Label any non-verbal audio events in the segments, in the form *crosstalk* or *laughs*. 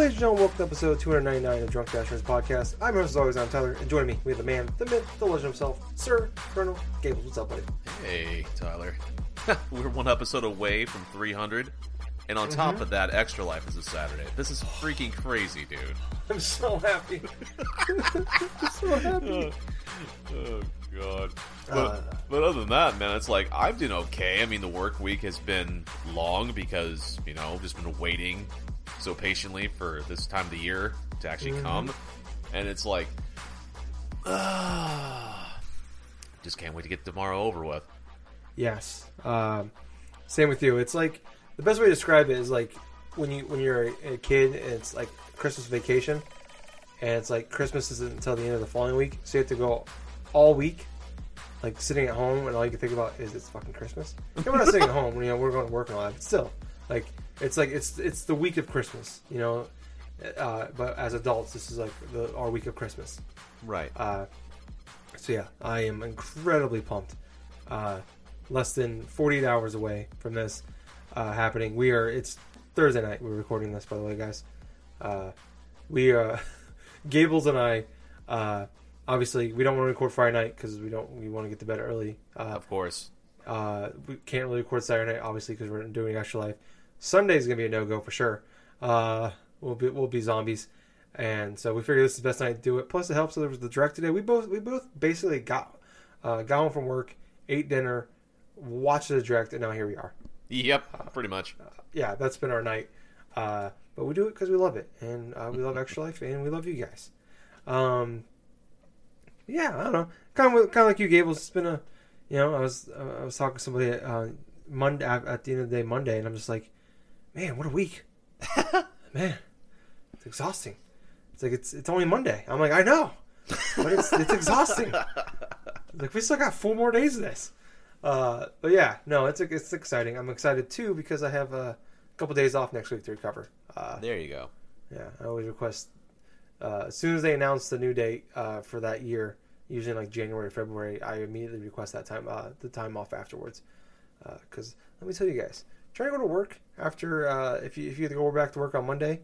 Ladies and gentlemen. Welcome to episode 299 of Drunk Dashers podcast. I'm your host, as always, I'm Tyler, and joining me, we have the man, the myth, the legend himself, Sir Colonel Gables. What's up, buddy? Hey, Tyler. *laughs* We're one episode away from 300. And on top Mm-hmm. of that, Extra Life is a Saturday. This is freaking crazy, dude. I'm so happy. *laughs* I'm so happy. Oh, God. But, Uh. but other than that, man, it's like I've been okay. I mean, the work week has been long because, you know, just been waiting so patiently for this time of the year to actually Mm-hmm. come. And it's like, ah, *sighs* just can't wait to get tomorrow over with. Yes. Um, same with you. It's like the best way to describe it is like when you when you're a, a kid and it's like Christmas vacation, and it's like Christmas isn't until the end of the following week, so you have to go all week, like sitting at home, and all you can think about is it's fucking Christmas. And we're not sitting at *laughs* home, you know, we're going to work and all that, but still, like it's like it's it's the week of Christmas, you know. Uh, but as adults, this is like the, our week of Christmas. Right. Uh, so yeah, I am incredibly pumped. Uh, less than 48 hours away from this uh, happening. We are. It's Thursday night. We're recording this, by the way, guys. Uh, we uh, *laughs* Gables and I. Uh, obviously, we don't want to record Friday night because we don't. We want to get to bed early. Uh, of course. uh, we can't really record Saturday night, obviously, because we're doing extra life. Sunday's gonna be a no go for sure. Uh, we'll be we'll be zombies, and so we figured this is the best night to do it. Plus, it helps that there was the direct today. We both we both basically got uh, got home from work, ate dinner, watched the direct, and now here we are. Yep, pretty much. Yeah, that's been our night. Uh, but we do it because we love it, and uh, we love extra life, and we love you guys. Um, yeah, I don't know. Kind of kind of like you, Gables. It's been a, you know, I was uh, I was talking to somebody uh, Monday at the end of the day Monday, and I'm just like, man, what a week, *laughs* man, it's exhausting. It's like it's it's only Monday. I'm like, I know, but it's it's exhausting. *laughs* like we still got four more days of this. Uh, but yeah, no, it's it's exciting. I'm excited too because I have a couple days off next week to recover. Uh, There you go. yeah, I always request uh, as soon as they announce the new date uh, for that year, usually like January, or February. I immediately request that time, uh, the time off afterwards. Because let me tell you guys, try to go to work after uh, if you if you go back to work on Monday.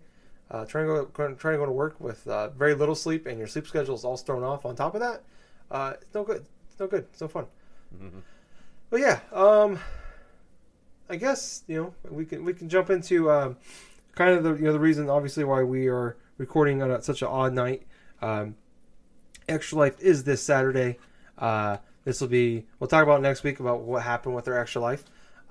Uh, trying to go trying to go to work with uh, very little sleep and your sleep schedule is all thrown off. On top of that, uh, it's no good. It's no good. It's no fun. But yeah, um, I guess you know we can we can jump into um, kind of the you know the reason obviously why we are recording on a, such an odd night. Um, Extra Life is this Saturday. Uh, this will be we'll talk about next week about what happened with their Extra Life,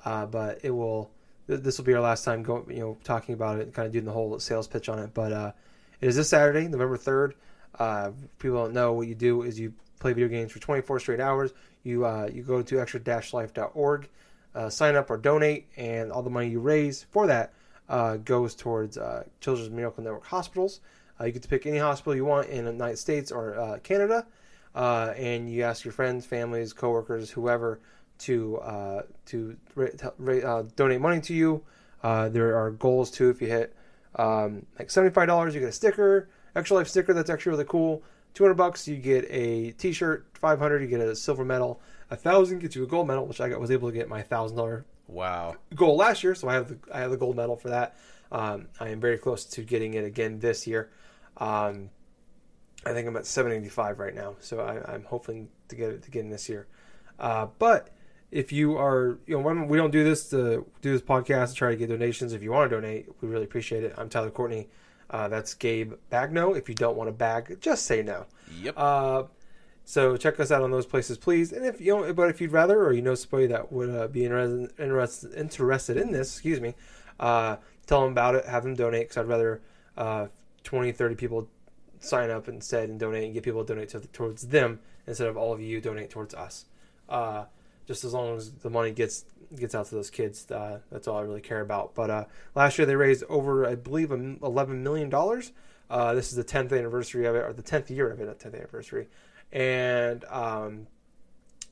uh, but it will this will be our last time going you know talking about it, and kind of doing the whole sales pitch on it. But uh, it is this Saturday, November third. Uh, people don't know what you do is you play video games for 24 straight hours. You uh, you go to extra-life.org, uh, sign up or donate, and all the money you raise for that uh, goes towards uh, Children's Miracle Network hospitals. Uh, you get to pick any hospital you want in the United States or uh, Canada, and you ask your friends, families, coworkers, whoever to uh, to ra- donate money to you. There are goals too. If you hit um, like seventy five dollars, you get a sticker, extra life sticker. That's actually really cool. Two hundred bucks, you get a t shirt. Five hundred, you get a silver medal. A thousand gets you a gold medal, which I got, was able to get my thousand dollar Wow. goal last year, so I have the I have the gold medal for that. Um, I am very close to getting it again this year. Um, I think I'm at 785 right now, so I, I'm hoping to get it again this year. Uh, but if you are, you know, we don't do this to do this podcast to try to get donations. If you want to donate, we really appreciate it. I'm Tyler Courtney. Uh, that's Gabe Bagno. If you don't want to bag, just say no. Yep. Uh, so check us out on those places, please. And if you know, but if you'd rather, or you know somebody that would uh, be interested, interested interested in this, excuse me, uh, tell them about it. Have them donate because I'd rather uh, 20, 30 people sign up instead and donate and get people to donate to, towards them instead of all of you donate towards us. Uh, just as long as the money gets gets out to those kids, uh, that's all I really care about. But uh, last year they raised over, I believe, um, eleven million dollars. Uh, this is the 10th anniversary of it, or the 10th year of it, 10th anniversary, and um,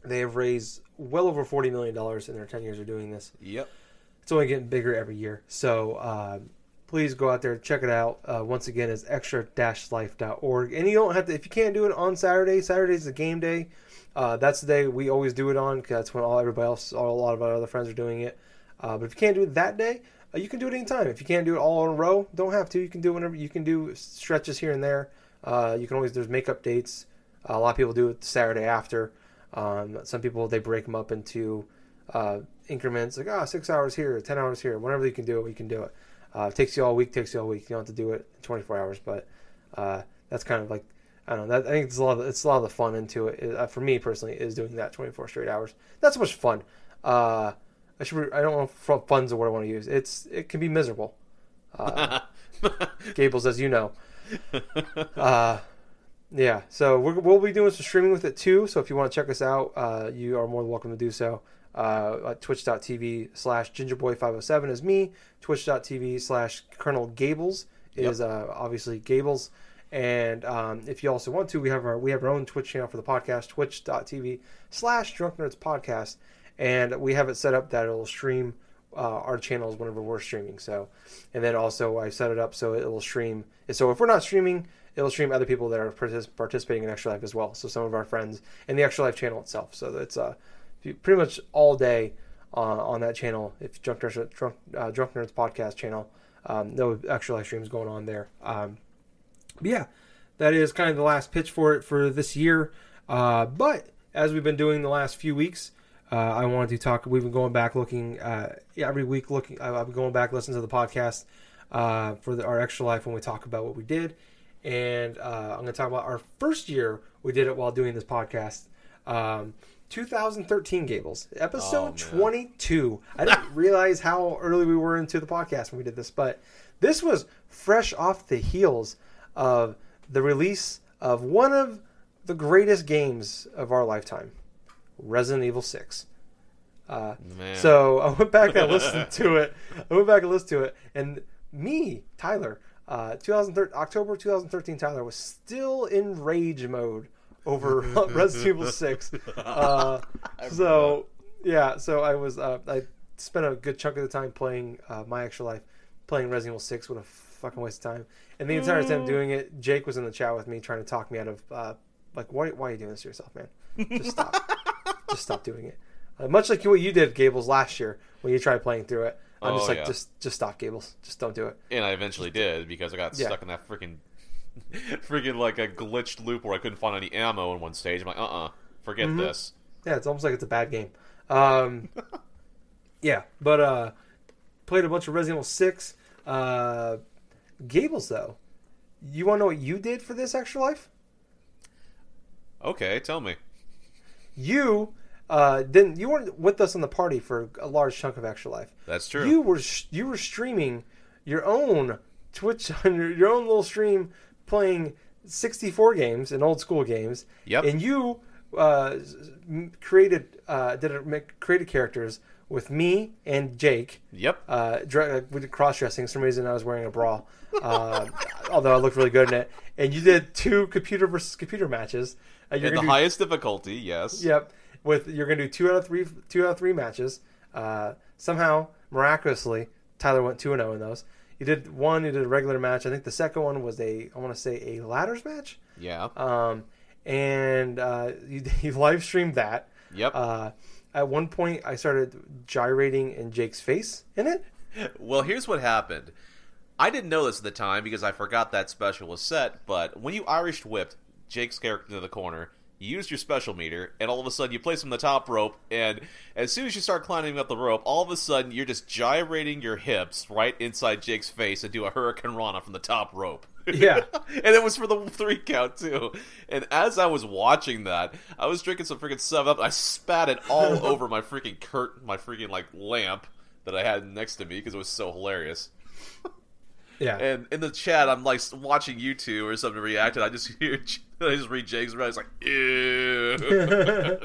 they have raised well over 40 million dollars in their 10 years of doing this Yep. it's only getting bigger every year. So uh, please go out there check it out. Uh, once again, it's extra-life.org. And you don't have to if you can't do it on Saturday. Saturday's the game day. Uh, that's the day we always do it on because that's when all everybody else, all, a lot of our other friends are doing it. Uh, but if you can't do it that day, uh, you can do it anytime. If you can't do it all in a row, don't have to. You can do whenever you can do stretches here and there. Uh, you can always there's makeup dates. a lot of people do it Saturday after. Um, some people they break them up into uh, increments like ah six hours here, ten hours here. Whenever you can do it, you can do it. Uh, it takes you all week, takes you all week. You don't have to do it in 24 hours, but uh, that's kind of like I don't know. That, I think it's a lot. Of, it's a lot of the fun into it. Uh, for me personally, is doing that 24 straight hours. Not so much fun. Uh, I should. I don't know if fun's the word I want to use. It's it can be miserable. Uh, *laughs* Gables, as you know. Uh, yeah, so we will be doing some streaming with it too. So if you want to check us out, uh, you are more than welcome to do so. Uh, twitch.tv slash gingerboy507 is me. Twitch.tv slash Colonel Gables is yep. uh, obviously Gables. And um, if you also want to, we have our we have our own Twitch channel for the podcast, twitch.tv slash drunk nerds podcast. And we have it set up that it'll stream uh, our channels whenever we're streaming. So, and then also I set it up so it will stream. So if we're not streaming, it'll stream other people that are partic- participating in Extra Life as well. So some of our friends and the Extra Life channel itself. So it's uh, pretty much all day uh, on that channel. If Drunk Nerds, Drunk, uh, Drunk Nerds podcast channel, um, no Extra Life streams going on there. Um, but yeah, that is kind of the last pitch for it for this year. Uh, but as we've been doing the last few weeks, uh, I wanted to talk. We've been going back looking uh, every week. Looking, I've been going back listening to the podcast uh, for the, our extra life when we talk about what we did, and uh, I'm going to talk about our first year we did it while doing this podcast. Um, 2013 Gables, episode oh, 22. I didn't *laughs* realize how early we were into the podcast when we did this, but this was fresh off the heels of the release of one of the greatest games of our lifetime, Resident Evil 6. Uh, so *laughs* I went back and listened to it. *laughs* I went back and listened to it, and me, Tyler, uh, 2013, October 2013, Tyler was still in rage mode over *laughs* Resident Evil 6. Uh, so yeah, so I was uh, I spent a good chunk of the time playing uh, my extra life, playing Resident Evil 6. What a fucking waste of time. And the entire time doing it, Jake was in the chat with me trying to talk me out of uh, like, why, why are you doing this to yourself, man? Just stop. *laughs* just stop doing it. Uh, much like what you did, Gables, last year when you tried playing through it. I'm oh, just like, yeah. just just stop, Gables. Just don't do it. And I eventually did because I got yeah. stuck in that freaking, *laughs* freaking like a glitched loop where I couldn't find any ammo in one stage. I'm like, uh, uh-uh, uh forget mm-hmm. this. Yeah, it's almost like it's a bad game. Um, *laughs* yeah, but uh, played a bunch of Resident Evil Six. Uh, Gables, though, you want to know what you did for this extra life? Okay, tell me. You uh, didn't. You weren't with us on the party for a large chunk of extra life. That's true. You were you were streaming your own Twitch on *laughs* your, your own little stream playing 64 games and old school games. Yep. And you uh, created uh, did it make created characters with me and Jake. Yep. Uh, we did cross dressing. For some reason I was wearing a bra, uh, *laughs* although I looked really good in it. And you did two computer versus computer matches. Uh, you're the do, highest difficulty, yes. Yep. With you're gonna do two out of three, two out of three matches. Uh, somehow, miraculously, Tyler went two and zero oh in those. You did one. You did a regular match. I think the second one was a I want to say a ladders match. Yeah. Um, and uh, you, *laughs* you live streamed that. Yep. Uh, at one point I started gyrating in Jake's face in it. Well, here's what happened. I didn't know this at the time because I forgot that special was set, but when you Irish whipped Jake's character into the corner, you used your special meter, and all of a sudden you place on the top rope, and as soon as you start climbing up the rope, all of a sudden you're just gyrating your hips right inside Jake's face and do a hurricane rana from the top rope. Yeah. *laughs* and it was for the three count too. And as I was watching that, I was drinking some freaking seven up. I spat it all *laughs* over my freaking curtain, my freaking like lamp that I had next to me because it was so hilarious. *laughs* Yeah. And in the chat, I'm like watching YouTube or something react, and I just *laughs* hear, I just read Jake's red. It's like, ew. *laughs*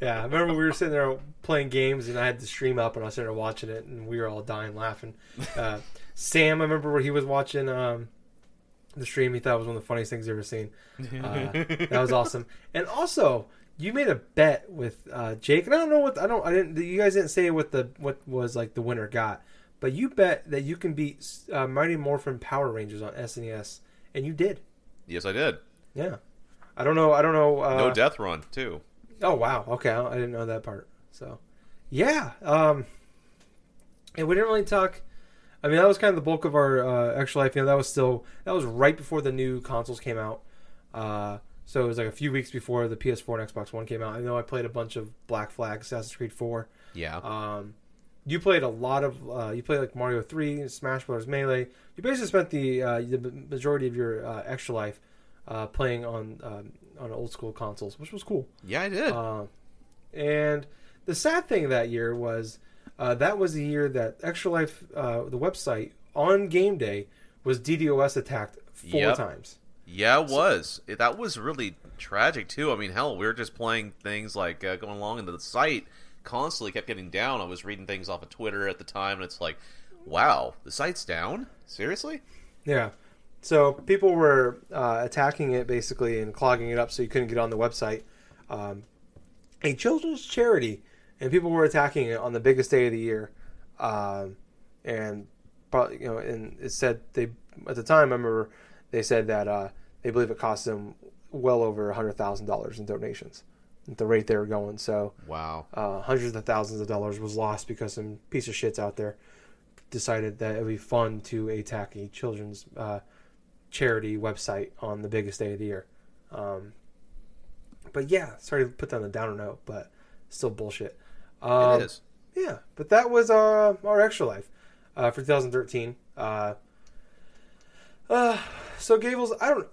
yeah, I remember we were sitting there playing games, and I had the stream up, and I started watching it, and we were all dying laughing. Uh, *laughs* Sam, I remember where he was watching um, the stream. He thought it was one of the funniest things he's ever seen. Uh, that was awesome. And also, you made a bet with uh, Jake, and I don't know what I don't I didn't. You guys didn't say what the what was like the winner got, but you bet that you can beat uh, Mighty Morphin Power Rangers on SNES, and you did. Yes, I did. Yeah. I don't know. I don't know. Uh, no death run too. Oh wow. Okay, I didn't know that part. So, yeah. Um, and we didn't really talk. I mean, that was kind of the bulk of our uh, extra life. You know, that was still that was right before the new consoles came out. Uh, so it was like a few weeks before the PS4 and Xbox One came out. I know I played a bunch of Black Flag, Assassin's Creed 4. Yeah. Um, you played a lot of. Uh, you played like Mario 3, Smash Bros. Melee. You basically spent the uh, the majority of your uh, extra life uh, playing on um, on old school consoles, which was cool. yeah, I did. Uh, and the sad thing that year was uh, that was the year that Extra Life, uh, the website, on game day was DDoS attacked four Yep. times. Yeah, it was. That was really tragic too. I mean, hell, we were just playing things like uh, going along, and the site constantly kept getting down. I was reading things off of Twitter at the time, and it's like, wow, the site's down. Seriously? Yeah. So people were uh, attacking it basically and clogging it up so you couldn't get on the website. Um, a children's charity, and people were attacking it on the biggest day of the year. Um, and probably, you know, and it said they at the time. I remember they said that uh, they believe it cost them well over hundred thousand dollars in donations at the rate they were going. So Wow. uh, hundreds of thousands of dollars was lost because some piece of shits out there decided that it would be fun to attack a children's uh, charity website on the biggest day of the year. Um, but yeah, sorry to put that on a downer note, but still bullshit. Um, it is. Yeah, but that was our our extra life uh, for 2013. Uh, uh, so Gables, I don't.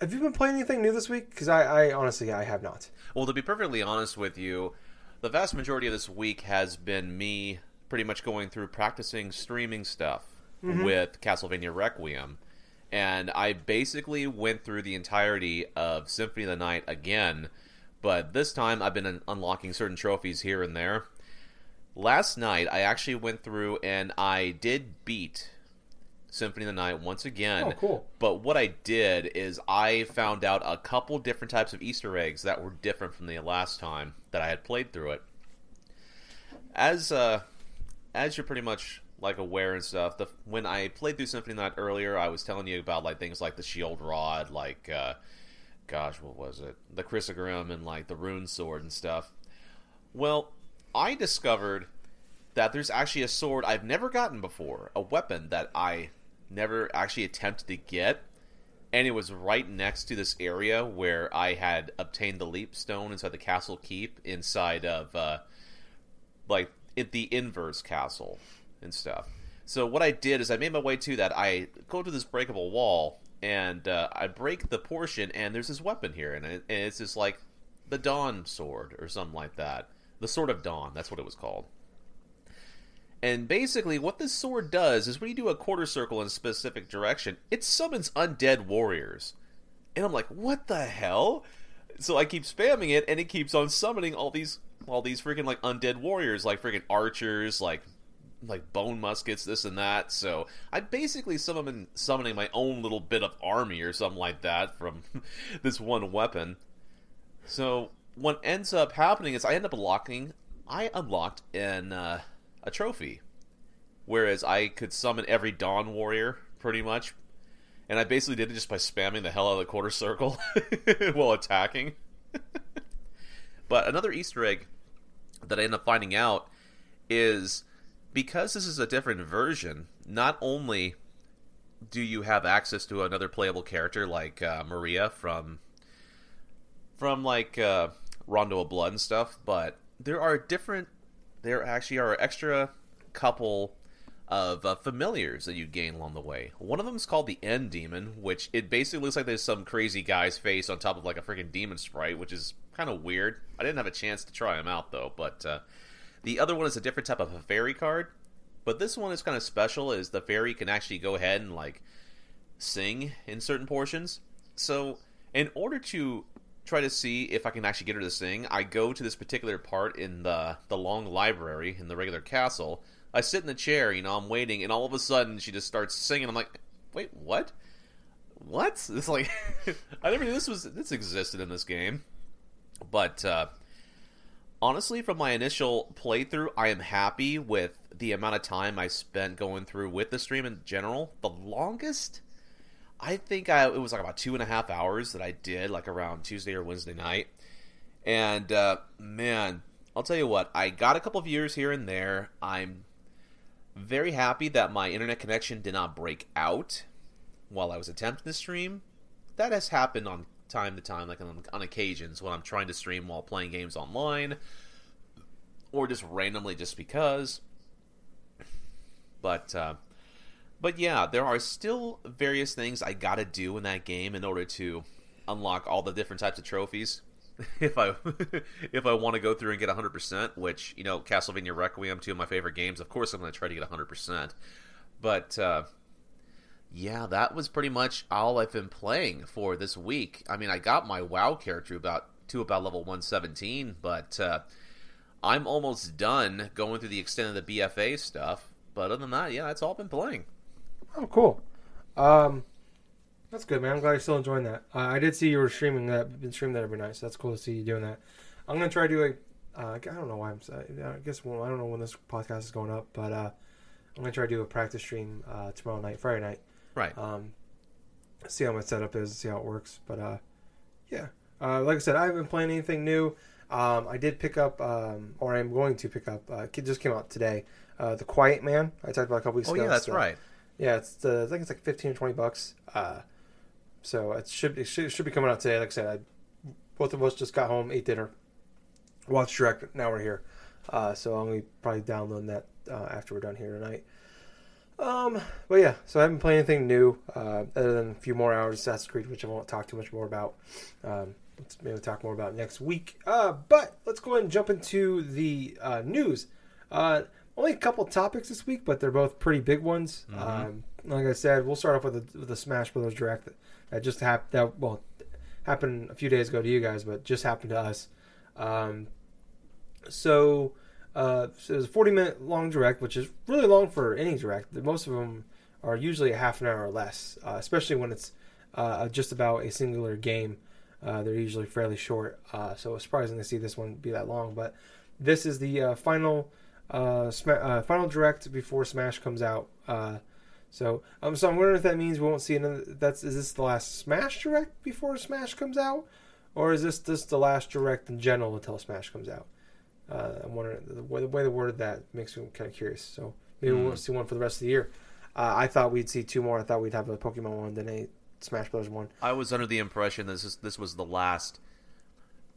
Have you been playing anything new this week? Because I, I honestly, I have not. Well, to be perfectly honest with you, the vast majority of this week has been me pretty much going through practicing streaming stuff mm-hmm. with Castlevania Requiem. And I basically went through the entirety of Symphony of the Night again, but this time I've been un- unlocking certain trophies here and there. Last night, I actually went through and I did beat Symphony of the Night once again. Oh, cool. But what I did is I found out a couple different types of Easter eggs that were different from the last time that I had played through it. As uh, as you're pretty much like aware and stuff, the when I played through Symphony of the Night earlier, I was telling you about like things like the Shield Rod, like uh, gosh, what was it? The Crissaegrim and like the Rune Sword and stuff. Well, I discovered that there's actually a sword I've never gotten before, a weapon that I never actually attempted to get, and it was right next to this area where I had obtained the leap stone inside the castle keep inside of uh, like at the inverse castle and stuff. So what I did is I made my way to that. I go to this breakable wall and uh, I break the portion, and there's this weapon here, and, it, and it's just like the Dawn sword or something like that. The Sword of Dawn, that's what it was called. And basically, what this sword does is when you do a quarter circle in a specific direction, it summons undead warriors. And I'm like, what the hell? So I keep spamming it, and it keeps on summoning all these, all these freaking like undead warriors, like freaking archers, like, like bone muskets, this and that. So I basically summon summoning my own little bit of army or something like that from *laughs* this one weapon. So what ends up happening is I end up locking. I unlocked an uh, a trophy, whereas I could summon every Dawn warrior pretty much, and I basically did it just by spamming the hell out of the quarter circle *laughs* while attacking. *laughs* but another Easter egg that I end up finding out is because this is a different version. Not only do you have access to another playable character like uh, Maria from from like uh, Rondo of Blood and stuff, but there are different. There actually are extra couple of uh, familiars that you gain along the way. One of them is called the End Demon, which it basically looks like there's some crazy guy's face on top of like a freaking demon sprite, which is kind of weird. I didn't have a chance to try him out though, but uh, the other one is a different type of a fairy card. But this one is kind of special, is the fairy can actually go ahead and like sing in certain portions. So in order to try to see if I can actually get her to sing, I go to this particular part in the the long library in the regular castle. I sit in the chair, you know, I'm waiting, and all of a sudden she just starts singing. I'm like, wait, what? What? *laughs* It's like *laughs* I never knew this was this existed in this game. But uh, honestly, from my initial playthrough, I am happy with the amount of time I spent going through with the stream in general, the longest, I think I, it was like about two and a half hours that I did, like around Tuesday or Wednesday night. And uh, man, I'll tell you what, I got a couple viewers here and there. I'm very happy that my internet connection did not break out while I was attempting to stream. That has happened on time to time, like on, on occasions when I'm trying to stream while playing games online, or just randomly just because. But uh, but yeah, there are still various things I gotta do in that game in order to unlock all the different types of trophies. *laughs* if I *laughs* if I want to go through and get 100%, which you know, Castlevania Requiem, two of my favorite games. Of course, I'm to try to get 100%. But uh, yeah, that was pretty much all I've been playing for this week. I mean, I got my WoW character about to about level 117, but uh, I'm almost done going through the extent of the BFA stuff. But other than that, yeah, that's all I've been playing. Oh, cool. Um, that's good, man. I'm glad you're still enjoying that. Uh, I did see you were streaming that, been streaming that every night, so that's cool to see you doing that. I'm gonna try to do a. Uh, I don't know why I'm. I guess well, I don't know when this podcast is going up, but uh, I'm gonna try to do a practice stream uh, tomorrow night, Friday night. Right. Um, see how my setup is, see how it works. But uh, yeah, uh, like I said, I haven't playing anything new. Um, I did pick up, um, or I'm going to pick up. Uh, it just came out today. Uh, the Quiet Man. I talked about a couple weeks oh ago. yeah, that's so- right. Yeah, it's the, I think it's like fifteen or twenty bucks. Uh, so it should it should, it should be coming out today. Like I said, I, both of us just got home, ate dinner, watched direct. Now we're here. Uh, so I'm gonna probably download that uh, after we're done here tonight. Um, but yeah, so I haven't played anything new uh, other than a few more hours of Assassin's Creed, which I won't talk too much more about. Um, let's maybe talk more about next week. Uh, but let's go ahead and jump into the uh, news. Uh, only a couple topics this week, but they're both pretty big ones. Mhm. Um, like I said, we'll start off with the, with the Smash Brothers Direct that, that just happened. That well happened a few days ago to you guys, but just happened to us. Um, so, uh, so it was a 40 minute long direct, which is really long for any direct. Most of them are usually a half an hour or less, uh, especially when it's uh, just about a singular game. Uh, they're usually fairly short, uh, so it's surprising to see this one be that long. But this is the uh, final uh, Sma- uh, final direct before Smash comes out. Uh, so, um, so I'm wondering if that means we won't see another. That's is this the last Smash direct before Smash comes out, or is this just the last direct in general until Smash comes out? Uh, I'm wondering the way, the way they worded that makes me kind of curious. So maybe we Hmm. won't see one for the rest of the year. Uh, I thought we'd see two more. I thought we'd have a Pokemon one, then a Smash Bros. one. I was under the impression this is, this was the last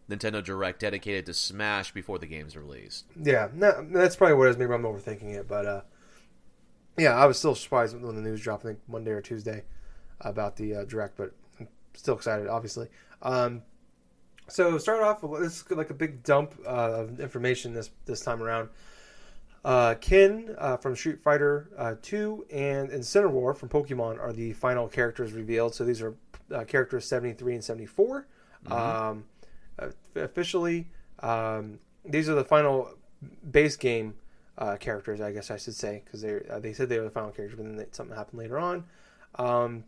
Nintendo Direct dedicated to Smash before the game's released. Yeah, no, that's probably what it is. Maybe I'm overthinking it, but uh, yeah, I was still surprised when the news dropped. I think Monday or Tuesday about the uh, direct, but I'm still excited, obviously. Um, so start off. With, this is like a big dump uh, of information this this time around. Uh, Ken uh, from Street Fighter uh, 2 and Incineroar from Pokemon are the final characters revealed. So these are uh, characters 73 and 74. Um, uh, officially, um, these are the final base game uh, characters, I guess I should say, because they uh, they said they were the final characters, but then they, something happened later on. Um,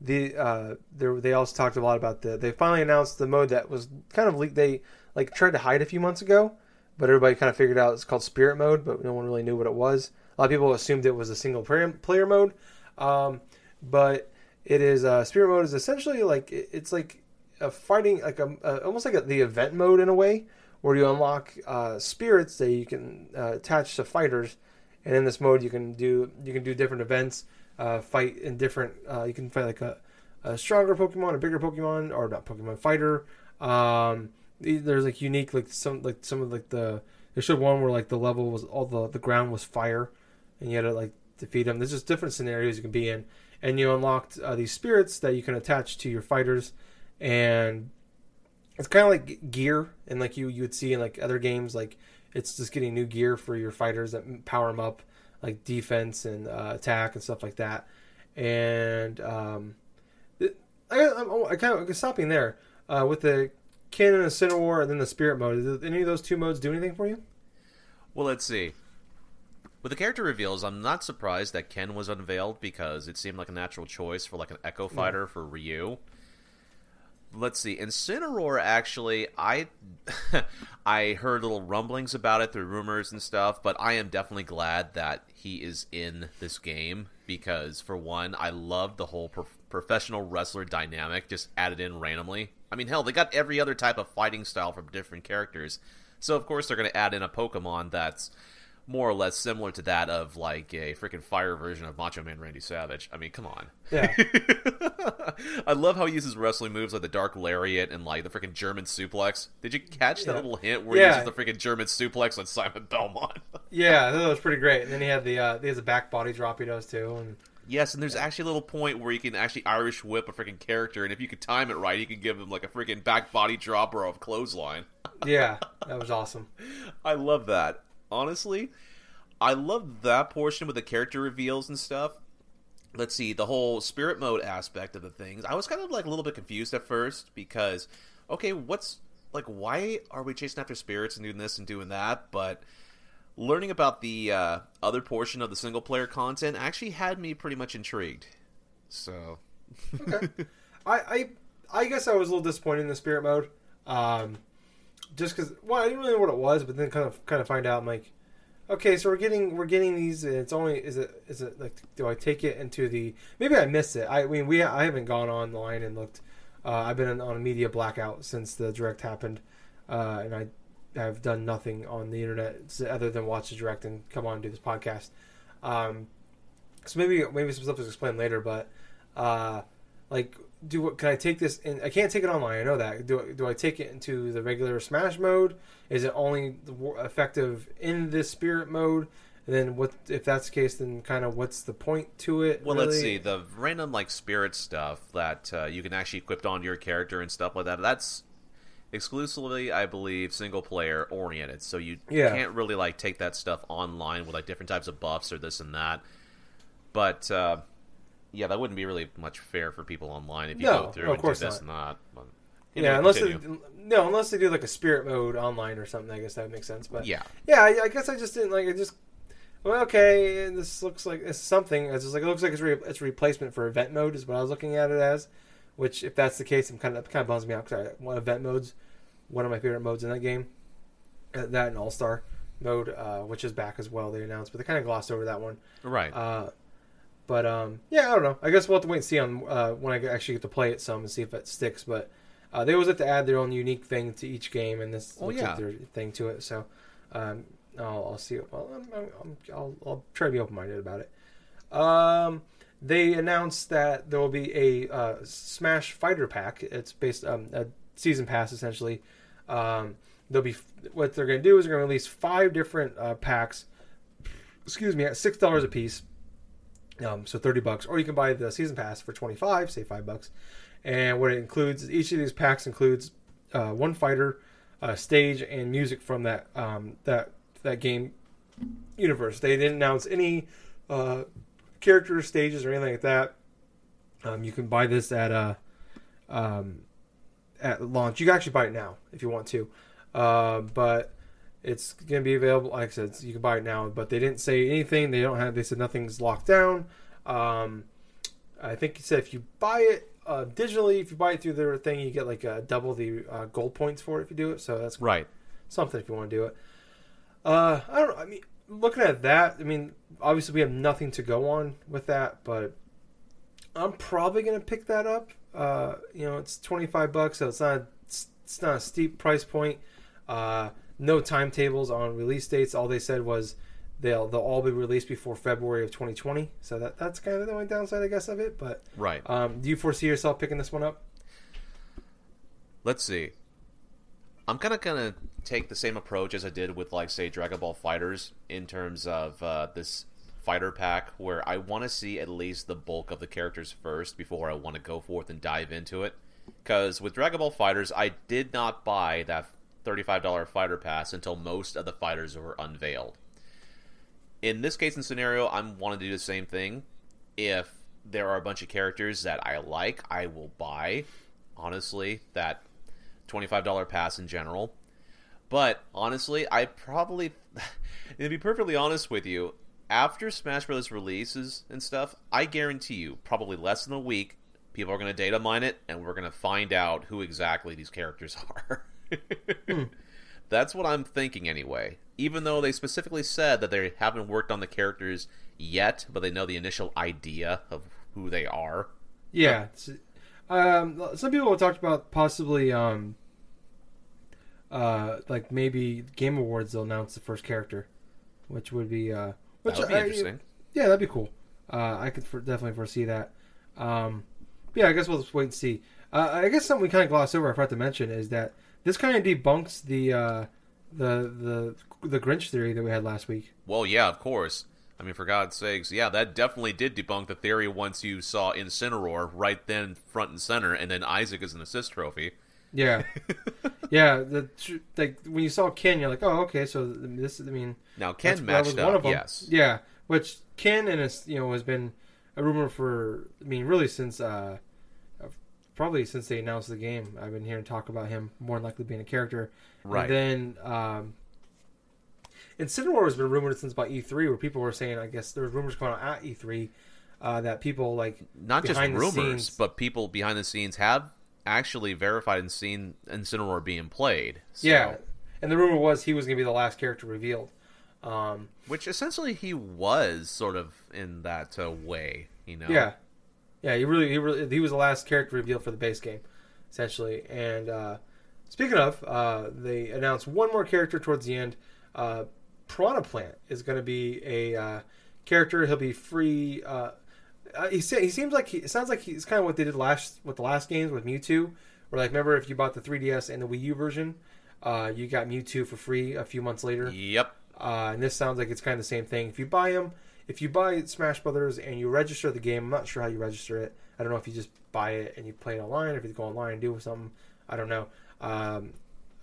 the uh, they they also talked a lot about the they finally announced the mode that was kind of leaked. They like tried to hide a few months ago, but everybody kind of figured out it's called Spirit Mode, but no one really knew what it was. A lot of people assumed it was a single player, player mode, um, but it is uh, Spirit Mode is essentially like it- it's like a fighting like a, a almost like a, the event mode in a way where you unlock uh, spirits that you can uh, attach to fighters, and in this mode you can do you can do different events, uh, fight in different. Uh, you can fight like a, a stronger Pokemon, a bigger Pokemon, or not Pokemon fighter. Um, there's like unique like some like some of like the they showed one where like the level was all the the ground was fire, and you had to like defeat them. There's just different scenarios you can be in, and you unlocked uh, these spirits that you can attach to your fighters, and it's kind of like gear and like you you would see in like other games like it's just getting new gear for your fighters that power them up like defense and uh, attack and stuff like that and um, I, I, I kind of stopping there uh, with the cannon and Incineroar and then the spirit mode did any of those two modes do anything for you Well, let's see. With the character reveals, I'm not surprised that Ken was unveiled because it seemed like a natural choice for like an Echo Fighter for Ryu. Let's see. Incineroar actually, I *laughs* I heard little rumblings about it through rumors and stuff, but I am definitely glad that he is in this game because for one, I love the whole pro- professional wrestler dynamic just added in randomly. I mean, hell, they got every other type of fighting style from different characters. So of course they're going to add in a Pokemon that's more or less similar to that of like a freaking fire version of Macho Man Randy Savage. I mean, come on. Yeah. *laughs* I love how he uses wrestling moves like the Dark Lariat and like the freaking German suplex. Did you catch that Yeah. little hint where Yeah. he uses the freaking German suplex on Simon Belmont? *laughs* Yeah, that was pretty great. And then he had the uh, he has a back body drop he does too. And yes, and there's actually a little point where you can actually Irish whip a freaking character, and if you could time it right, you could give him like a freaking back body drop or a clothesline. yeah, *laughs* that was awesome. I love that. Honestly, I love that portion with the character reveals and stuff. Let's see, the whole spirit mode aspect of the things. I was kind of like a little bit confused at first because, okay, what's like, why are we chasing after spirits and doing this and doing that? But learning about the uh, other portion of the single player content actually had me pretty much intrigued. So, Okay. I, I I guess I was a little disappointed in the spirit mode. Um, just because well, I didn't really know what it was, but then kind of kind of find out I'm like, okay, so we're getting we're getting these. And it's only is it is it like do I take it into the maybe I missed it. I, mean we I haven't gone online and looked. Uh, I've been on a media blackout since the direct happened, uh, and I have done nothing on the internet other than watch the direct and come on and do this podcast. Um, so maybe maybe some stuff is explained later, but uh, like do what can I take this in I can't take it online I know that do, do I take it into the regular smash mode is it only effective in this spirit mode and then what if that's the case then kind of what's the point to it well, let's see the random like spirit stuff that uh, you can actually equip onto your character and stuff like that. That's exclusively, I believe, single player oriented. So you Yeah. can't really like take that stuff online with like different types of buffs or this and that. But uh, yeah, that wouldn't be really much fair for people online if you No, go through of and do this not. and that. Yeah anyway, unless they, no unless they do like a spirit mode online or something I guess that would make sense but yeah, yeah I, I guess I just didn't like it just well okay this looks like it's something it's just like it looks like it's, re- it's a replacement for event mode is what I was looking at it as which if that's the case I'm kind of kind of bums me out because one event modes one of my favorite modes in that game Uh, that and All Star mode uh, which is back as well they announced but they kind of glossed over that one right. uh, but um, yeah I don't know I guess we'll have to wait and see on uh, when I actually get to play it some and see if it sticks but uh, they always have to add their own unique thing to each game and this Oh, looks yeah. like their thing to it so um, I'll, I'll see. Well, I'm, I'm, I'm, I'll, I'll try to be open minded about it. Um, they announced that there will be a uh, Smash Fighter Pack. It's based um, a season pass essentially. Um, they'll be what they're going to do is they're going to release five different uh, packs. Excuse me, at six dollars a piece. Um, so thirty bucks, or you can buy the season pass for twenty five, say five bucks. And what it includes is each of these packs includes uh, one fighter, uh, stage, and music from that um, that that game universe. They didn't announce any uh, character stages or anything like that. Um, you can buy this at uh, um, at launch. You can actually buy it now if you want to, uh, but it's going to be available. Like I said, you can buy it now. But they didn't say anything. They don't have. They said nothing's locked down. Um, I think he said if you buy it uh, digitally, if you buy it through their thing, you get like uh, double the uh, gold points for it if you do it. So that's right. something if you want to do it. Uh, I don't know. I mean, looking at that, I mean, obviously we have nothing to go on with that, but I'm probably gonna pick that up. Uh, you know, it's 25 bucks, so it's not it's not a steep price point. Uh, no timetables on release dates. All they said was they'll they'll all be released before February of 2020. So that that's kind of the only downside, I guess, of it. But Right. um, do you foresee yourself picking this one up? Let's see. I'm kind of gonna take the same approach as I did with, like, say, Dragon Ball FighterZ in terms of uh, this fighter pack, where I want to see at least the bulk of the characters first before I want to go forth and dive into it. Because with Dragon Ball FighterZ, I did not buy that $35 fighter pass until most of the fighters were unveiled. In this case and scenario, I'm wanting to do the same thing. If there are a bunch of characters that I like, I will buy. Honestly, that $25 pass in general. But honestly, I probably, *laughs* to be perfectly honest with you, after Smash Bros. releases and stuff, I guarantee you, probably less than a week, People are going to data mine it, and we're going to find out who exactly these characters *laughs* are. Hmm. That's what I'm thinking anyway. Even though they specifically said that they haven't worked on the characters yet, but they know the initial idea of who they are. Yeah. Um, some people have talked about possibly, um, uh, like maybe Game Awards they'll announce the first character, which would be uh, which That would be I- interesting. Yeah, that'd be cool. Uh, I could for, definitely foresee that. Um, yeah, I guess we'll just wait and see. Uh, I guess something we kind of glossed over. I forgot to mention is that this kind of debunks the uh, the the the Grinch theory that we had last week. Well, yeah, of course. I mean, for God's sakes, yeah, that definitely did debunk the theory once you saw Incineroar right then, front and center, and then Isaac as an assist trophy. Yeah, *laughs* yeah. The like when you saw Ken, you're like, oh, okay. So this, is I mean, Now, Ken that matched was one up, of them. yes. Yeah, which Ken and his, you know has been a rumor for. I mean, really since uh, probably since they announced the game, I've been hearing talk about him more than likely being a character. Right. And then um, and Incineroar has been rumored since about E3, where people were saying, I guess there were rumors going on at E3 uh, that people like Not just rumors, scenes- but people behind the scenes have actually verified and seen Incineroar being played. So, yeah, and the rumor was he was going to be the last character revealed. Um, Which essentially he was sort of in that uh, way, you know? Yeah, yeah. He really, he really, he was the last character reveal for the base game, essentially. And uh, speaking of, uh, they announced one more character towards the end. Uh, Piranha Plant is going to be a uh, character. He'll be free. Uh, uh, he he seems like he it sounds like he's kind of what they did last with the last games with Mewtwo. Where like remember if you bought the 3DS and the Wii U version, uh, you got Mewtwo for free a few months later. Yep. Uh, and this sounds like it's kind of the same thing. If you buy them, if you buy Smash Brothers and you register the game, I'm not sure how you register it. I don't know if you just buy it and you play it online, or if you go online and do something. I don't know. Um,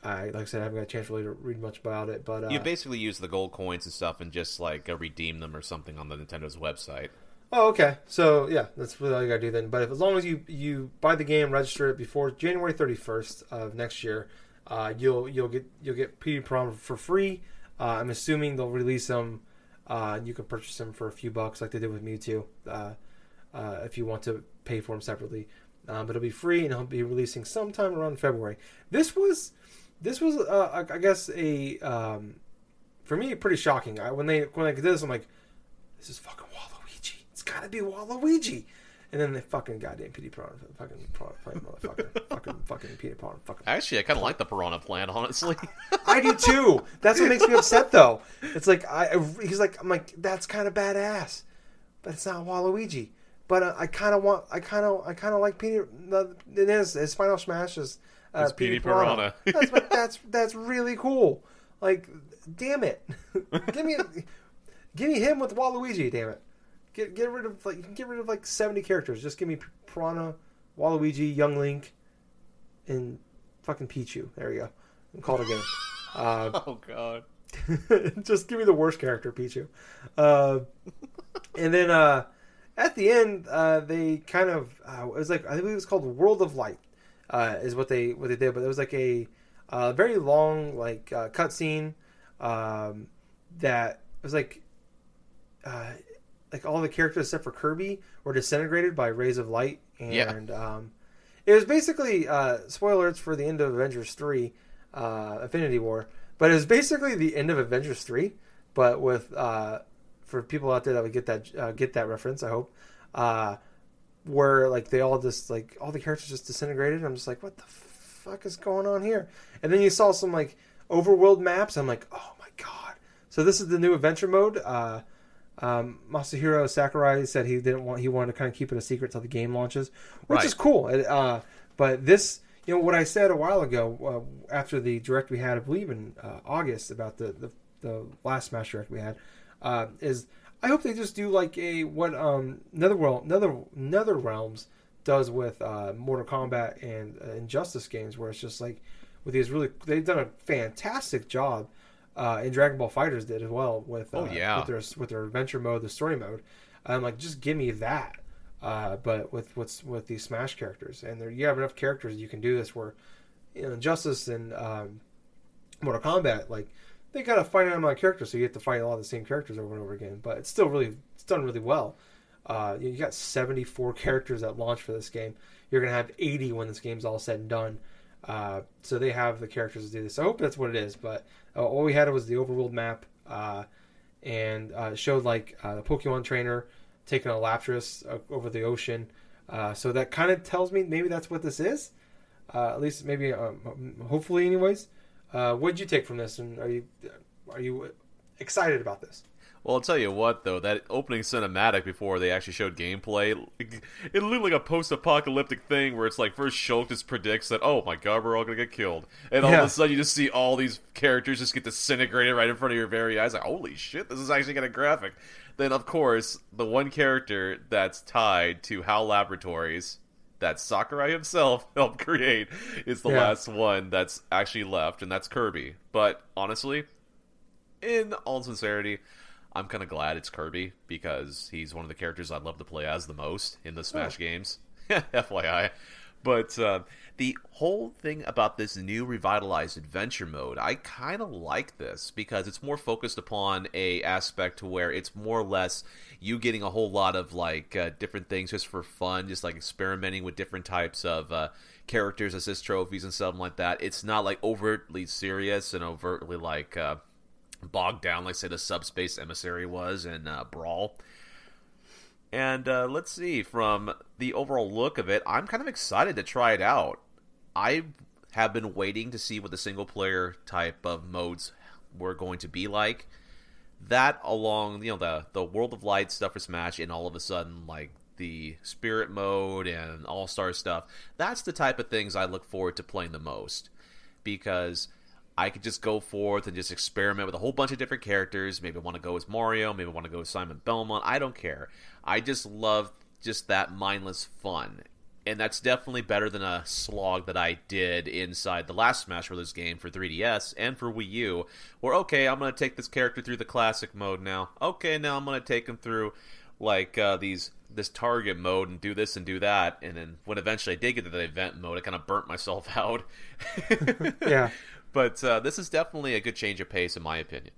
I like I said, I haven't got a chance really to read much about it, but uh, You basically use the gold coins and stuff and just like uh, redeem them or something on the Nintendo's website. oh okay. So yeah, that's really all you gotta do then. But if as long as you you buy the game, register it before January 31st of next year, uh, you'll you'll get you'll get PD Prom for free. Uh, I'm assuming they'll release them. Uh, you can purchase them for a few bucks, like they did with Mewtwo, uh, uh, if you want to pay for them separately. Um, but it'll be free, and it'll be releasing sometime around February. This was, this was, uh, I I guess, a um, for me pretty shocking. I, when they when I did this, I'm like, this is fucking Waluigi. It's gotta be Waluigi. And then they fucking goddamn PD Prawn, fucking prawn, plant motherfucker, *laughs* fucking fucking PD Prawn, fucking. Actually, I kind of like the Piranha Plant, honestly. *laughs* I do too. That's what makes me upset, though. It's like I, he's like I'm like that's kind of badass, but it's not Waluigi. But uh, I kind of want, I kind of, I kind of like Peter. The, it is his Final Smash is uh, It's Petey Petey Piranha. that's that's that's really cool. Like, damn it, *laughs* give me, give me him with Waluigi. Damn it, get get rid of like you can get rid of like seventy characters. Just give me Piranha, Waluigi, Young Link, and fucking Pichu. There you go. And call it a game. Uh, oh god. *laughs* just give me the worst character, Pichu. Uh, and then uh, at the end, uh, they kind of uh, it was like I think it was called World of Light, uh, is what they what they did. But it was like a uh, very long like uh, cutscene um, that was like uh, like all the characters except for Kirby were disintegrated by rays of light, Yeah. and um, it was basically uh, spoilers for the end of Avengers three, uh, Infinity War. But it was basically the end of Avengers three, but with uh, for people out there that would get that uh, get that reference. I hope uh, where like they all just like all the characters just disintegrated. I'm just like, what the fuck is going on here? And then you saw some like overworld maps. I'm like, oh my god. So this is the new adventure mode. Um, Masahiro Sakurai said he didn't want he wanted to kind of keep it a secret till the game launches, which Right. is cool. Uh, but this, you know, what I said a while ago uh, after the direct we had, I believe in uh, August about the, the the last Smash direct we had, uh, is I hope they just do like a what um Netherworld Nether Nether Realms does with uh, Mortal Kombat and uh, Injustice games, where it's just like with these really they've done a fantastic job. Uh, and Dragon Ball FighterZ did as well with uh, Oh, yeah. with their with their adventure mode, the story mode. I'm like, just give me that. Uh, but with what's with these Smash characters, and there you have enough characters, you can do this. Where you know, Injustice and um, Mortal Kombat, like they got a finite amount of characters, so you have to fight a lot of the same characters over and over again. But it's still really it's done really well. Uh, you got 74 *laughs* characters that launch for this game. You're gonna have 80 when this game's all said and done. Uh, so they have the characters to do this. I hope that's what it is. But uh, all we had was the overworld map, uh, and uh, showed like uh, the Pokemon trainer taking a Lapras over the ocean. So that kind of tells me maybe that's what this is. At least maybe, um, hopefully, anyways. What did you take from this, and are you are you excited about this? Well, I'll tell you what, though, that opening cinematic before they actually showed gameplay, it looked like a post-apocalyptic thing where it's like first Shulk just predicts that, oh my god, we're all gonna get killed, and all Yeah. of a sudden you just see all these characters just get disintegrated right in front of your very eyes. Like, holy shit, this is actually kind of graphic. Then, of course, the one character that's tied to HAL Laboratories that Sakurai himself *laughs* helped create is the Yeah. last one that's actually left, and that's Kirby. But honestly, in all sincerity, I'm kind of glad it's Kirby because he's one of the characters I'd love to play as the most in the Smash games. *laughs* FYI. But uh, the whole thing about this new revitalized adventure mode, I kind of like this because it's more focused upon a aspect to where it's more or less you getting a whole lot of like uh, different things just for fun, just like experimenting with different types of uh, characters, assist trophies, and stuff like that. It's not like overtly serious and overtly like uh, bogged down, like say the subspace emissary was in uh, Brawl. And uh, let's see, from the overall look of it, I'm kind of excited to try it out. I have been waiting to see what the single player type of modes were going to be like. That along, you know, the the World of Light stuff for Smash, and all of a sudden, like the Spirit mode and All Star stuff. That's the type of things I look forward to playing the most because I could just go forth and just experiment with a whole bunch of different characters. Maybe I want to go as Mario, maybe I want to go as Simon Belmont. I don't care. I just love just that mindless fun. And that's definitely better than a slog that I did inside the last Smash Bros. game for 3DS and for Wii U, where, okay, I'm going to take this character through the classic mode now. Okay, now I'm going to take him through, like, uh, these this target mode and do this and do that. And then when eventually I did get to the event mode, I kind of burnt myself *laughs* out. Yeah. But uh, this is definitely a good change of pace, in my opinion.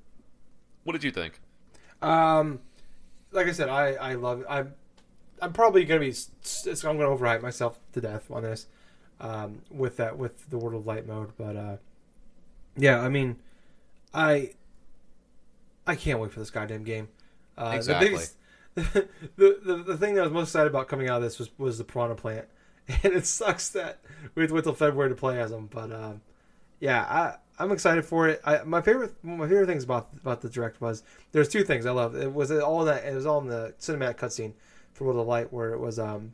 What did you think? Um, like I said, I I love. I'm I'm probably gonna be. I'm gonna overhype myself to death on this, um, with that with the World of Light mode. But uh, yeah, I mean, I I can't wait for this goddamn game. Uh, Exactly. The, biggest, *laughs* the, the the thing that I was most excited about coming out of this was was the Piranha Plant, *laughs* and it sucks that we have to wait till February to play as them. But um, yeah, I I'm excited for it. I, my favorite my favorite things about about the direct was there's two things I love. It was all that it was all in the cinematic cutscene for World of Light where it was um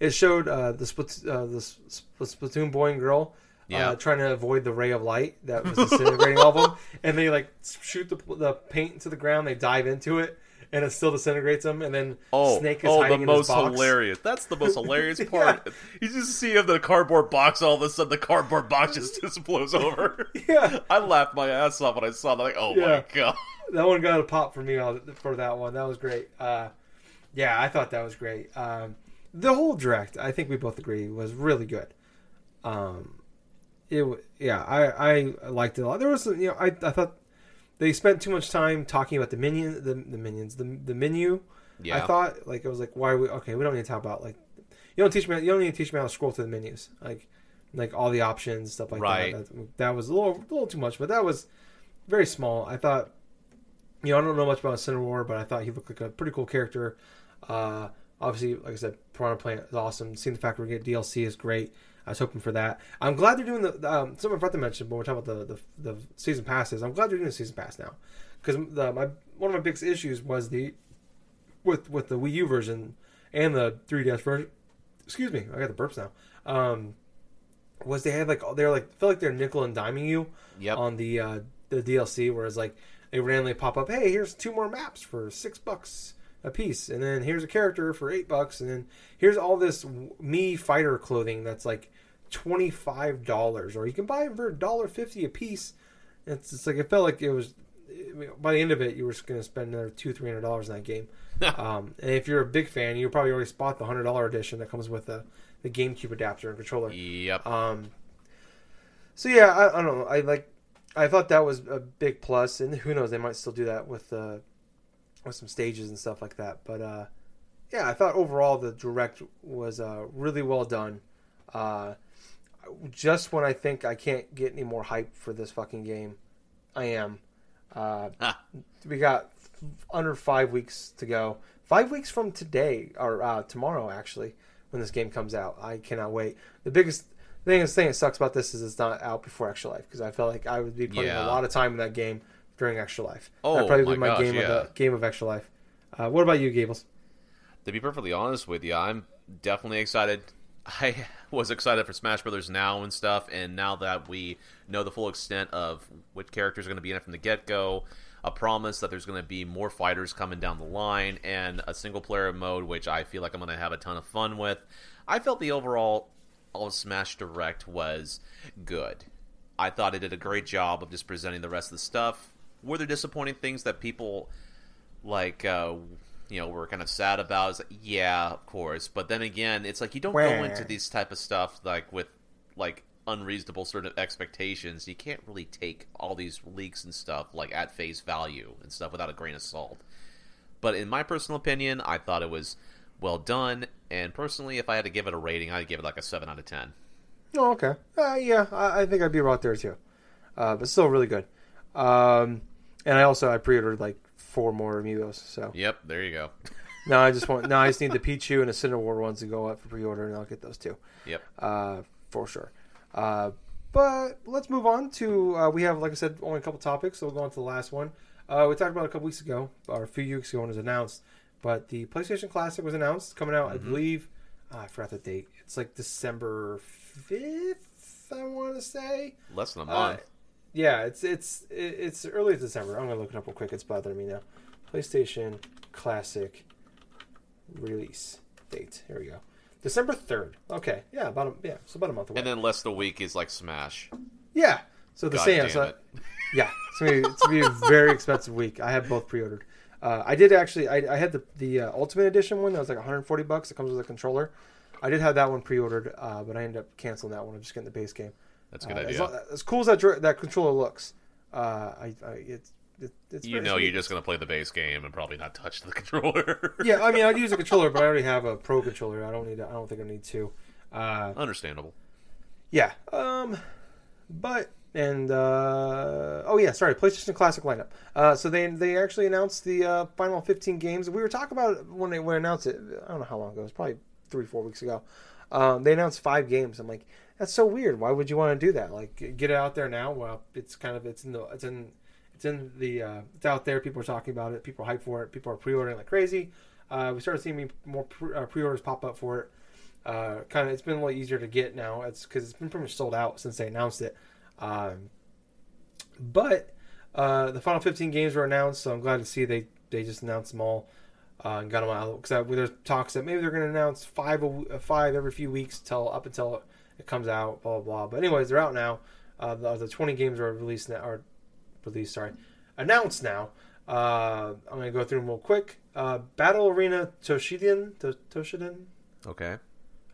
it showed uh, the split uh, the Splatoon boy and girl. Yeah. Uh, trying to avoid the ray of light that was disintegrating all of *laughs* them, and they like shoot the, the paint into the ground. They dive into it, and it still disintegrates them. And then Oh, Snake is oh, the hiding in most his box. hilarious. That's the most hilarious *laughs* part. You just see him the cardboard box. All of a sudden, the cardboard box just, *laughs* just blows over. Yeah, I laughed my ass off when I saw that. Like, oh Yeah. my god. that one got a pop for me for that one. That was great. Uh, yeah, I thought that was great. Um, the whole direct, I think we both agree, was really good. Um, it, yeah, I, I liked it a lot. There was, you know, I, I thought they spent too much time talking about the minion, the, the minions, the, the menu. Yeah. I thought like it was like why we okay we don't need to talk about like you don't teach me you don't need to teach me how to scroll through the menus like like all the options stuff like Right. that. that. That was a little a little too much, but that was very small. I thought you know I don't know much about Cinnamore, but I thought he looked like a pretty cool character. Uh, obviously, like I said, Piranha Plant is awesome. Seeing the fact we're getting DLC is great. I was hoping for that. I'm glad they're doing the. Um, someone forgot to mention, but we're talking about the, the the season passes. I'm glad they're doing the season pass now because the my one of my biggest issues was the with with the Wii U version and the 3DS version. Excuse me, I got the burps now. Um, was they had like they're like feel like they're nickel and diming you Yep. on the uh, the DLC, whereas like they randomly pop up, hey, here's two more maps for six bucks a piece, and then here's a character for eight bucks, and then here's all this me fighter clothing that's like twenty five dollars, or you can buy them for a dollar fifty a piece. It's it's like it felt like it was by the end of it, you were just going to spend another two three hundred dollars in that game. *laughs* um, and if you're a big fan, you probably already bought the hundred dollar edition that comes with the the GameCube adapter and controller. Yep. Um, so yeah, I, I don't know. I like. I thought that was a big plus, and who knows? They might still do that with uh, with some stages and stuff like that. But uh, yeah, I thought overall the direct was uh, really well done. Uh, just when I think I can't get any more hype for this fucking game, I am. Uh, *laughs* Ah. we got under five weeks to go. Five weeks from today, or uh, tomorrow, actually, when this game comes out. I cannot wait. The biggest thing, the thing that sucks about this is it's not out before Extra Life because I felt like I would be putting Yeah. a lot of time in that game during Extra Life. Oh, That'd probably my be my gosh, game of the game of Extra Life. Uh, what about you, Gables? To be perfectly honest with you, I'm definitely excited. *laughs* I was excited for Smash Brothers now and stuff, and now that we know the full extent of which characters are going to be in it from the get go, a promise that there's going to be more fighters coming down the line, and a single player mode, which I feel like I'm going to have a ton of fun with. I felt the overall all of Smash Direct was good. I thought it did a great job of just presenting the rest of the stuff. Were there disappointing things that people like uh you know were kind of sad about? Like, yeah of course. But then again it's like you don't go into these type of stuff like with like unreasonable sort of expectations. You can't really take all these leaks and stuff like at face value and stuff without a grain of salt. But in my personal opinion i thought it was well done. And personally if i had to give it a rating i'd give it like a 7 out of 10 Oh, okay. Uh, yeah, I, I think I'd be about there too. Uh, but still really good. Um, and I also I pre-ordered like four more amiibos. So yep there you go *laughs* now I just want now I just need the Pichu and the Cinderwar ones to go up for pre-order, and I'll get those too. yep uh, for sure. Uh, but let's move on to uh, we have like I said only a couple topics, so we'll go on to the last one. Uh, we talked about a couple weeks ago, or a few weeks ago when it was announced. But the PlayStation Classic was announced, coming out, I believe. ah, I forgot the date. It's like December fifth, I want to say. less than a Uh, month yeah, it's it's it's early December. I'm gonna look it up real quick. It's bothering me now. PlayStation Classic release date. Here we go. December third. Okay, yeah, about a, yeah, so about a month away. and then less a week is like smash yeah, so the God same. damn So, it. *laughs* yeah, it's gonna, be, it's gonna be a very expensive week. I have both pre-ordered. Uh, I did actually. I, I had the the uh, Ultimate Edition one that was like 140 bucks. It comes with a controller. I did have that one pre-ordered, uh, but I ended up canceling that one. I'm just getting the base game. That's a good Uh, idea As, lo- as cool as that dr- that controller looks, uh, I, I it's it, it's you know sweet. you're just going to play the base game and probably not touch the *laughs* controller. yeah. I mean, I'd use a controller, but I already have a pro controller. I don't need. To, I don't think I need two. Uh, Understandable. yeah. Um, but and uh, oh yeah, sorry, PlayStation Classic lineup. Uh, so they they actually announced the uh, final 15 games. We were talking about it when they when announced it. I don't know how long ago. It was probably three four weeks ago. Um, they announced five games. I'm like, that's so weird. Why would you want to do that? Like, get it out there now. Well, it's kind of it's in the it's in it's in the uh, it's out there. People are talking about it. People are hyped for it. People are pre-ordering like crazy. Uh, we started seeing more uh, pre-orders pop up for it. Uh, kind of, it's been a little easier to get now. It's because it's been pretty much sold out since they announced it. Um, but uh, the final 15 games were announced, so I'm glad to see they they just announced them all uh, and got them out. Because there's talks that maybe they're going to announce five a, five every few weeks till up until it comes out. Blah blah blah. But anyways, they're out now. Uh, the, the 20 games are released now. Are released, sorry, announced now. Uh, I'm going to go through them real quick. Uh, Battle Arena Toshiden, to, Toshiden, Okay.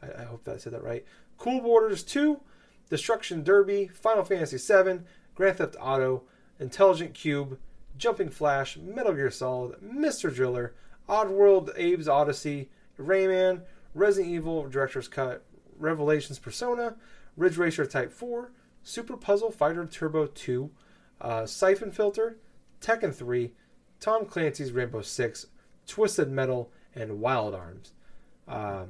I, I hope that I said that right. Cool Borders 2, Destruction Derby, Final Fantasy 7, Grand Theft Auto, Intelligent Cube, Jumping Flash, Metal Gear Solid, Mr. Driller, Oddworld Abe's Odyssey, Rayman, Resident Evil Director's Cut, Revelations Persona, Ridge Racer Type 4, Super Puzzle Fighter Turbo 2, uh, Siphon Filter, Tekken 3, Tom Clancy's Rainbow Six, Twisted Metal, and Wild Arms. Uh,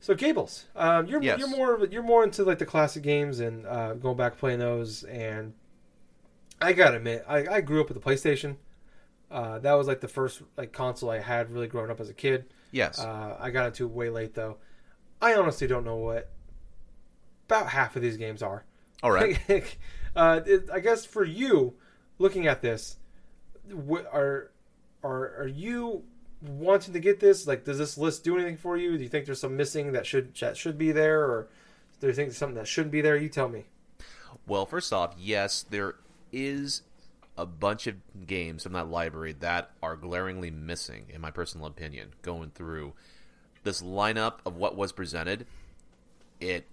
so Gables, um, you're Yes. you're more you're more into like the classic games and uh, going back playing those. And I gotta admit, I, I grew up with the PlayStation. Uh, that was like the first like console I had really growing up as a kid. Yes. Uh, I got into it way late though. I honestly don't know what about half of these games are. All right. *laughs* uh, it, I guess for you, looking at this, are are are you wanting to get this? Like, does this list do anything for you? Do you think there's some missing that should that should be there, or do you think there's something that shouldn't be there? You tell me. Well, first off, yes, there is a bunch of games from that library that are glaringly missing, in my personal opinion. Going through this lineup of what was presented, it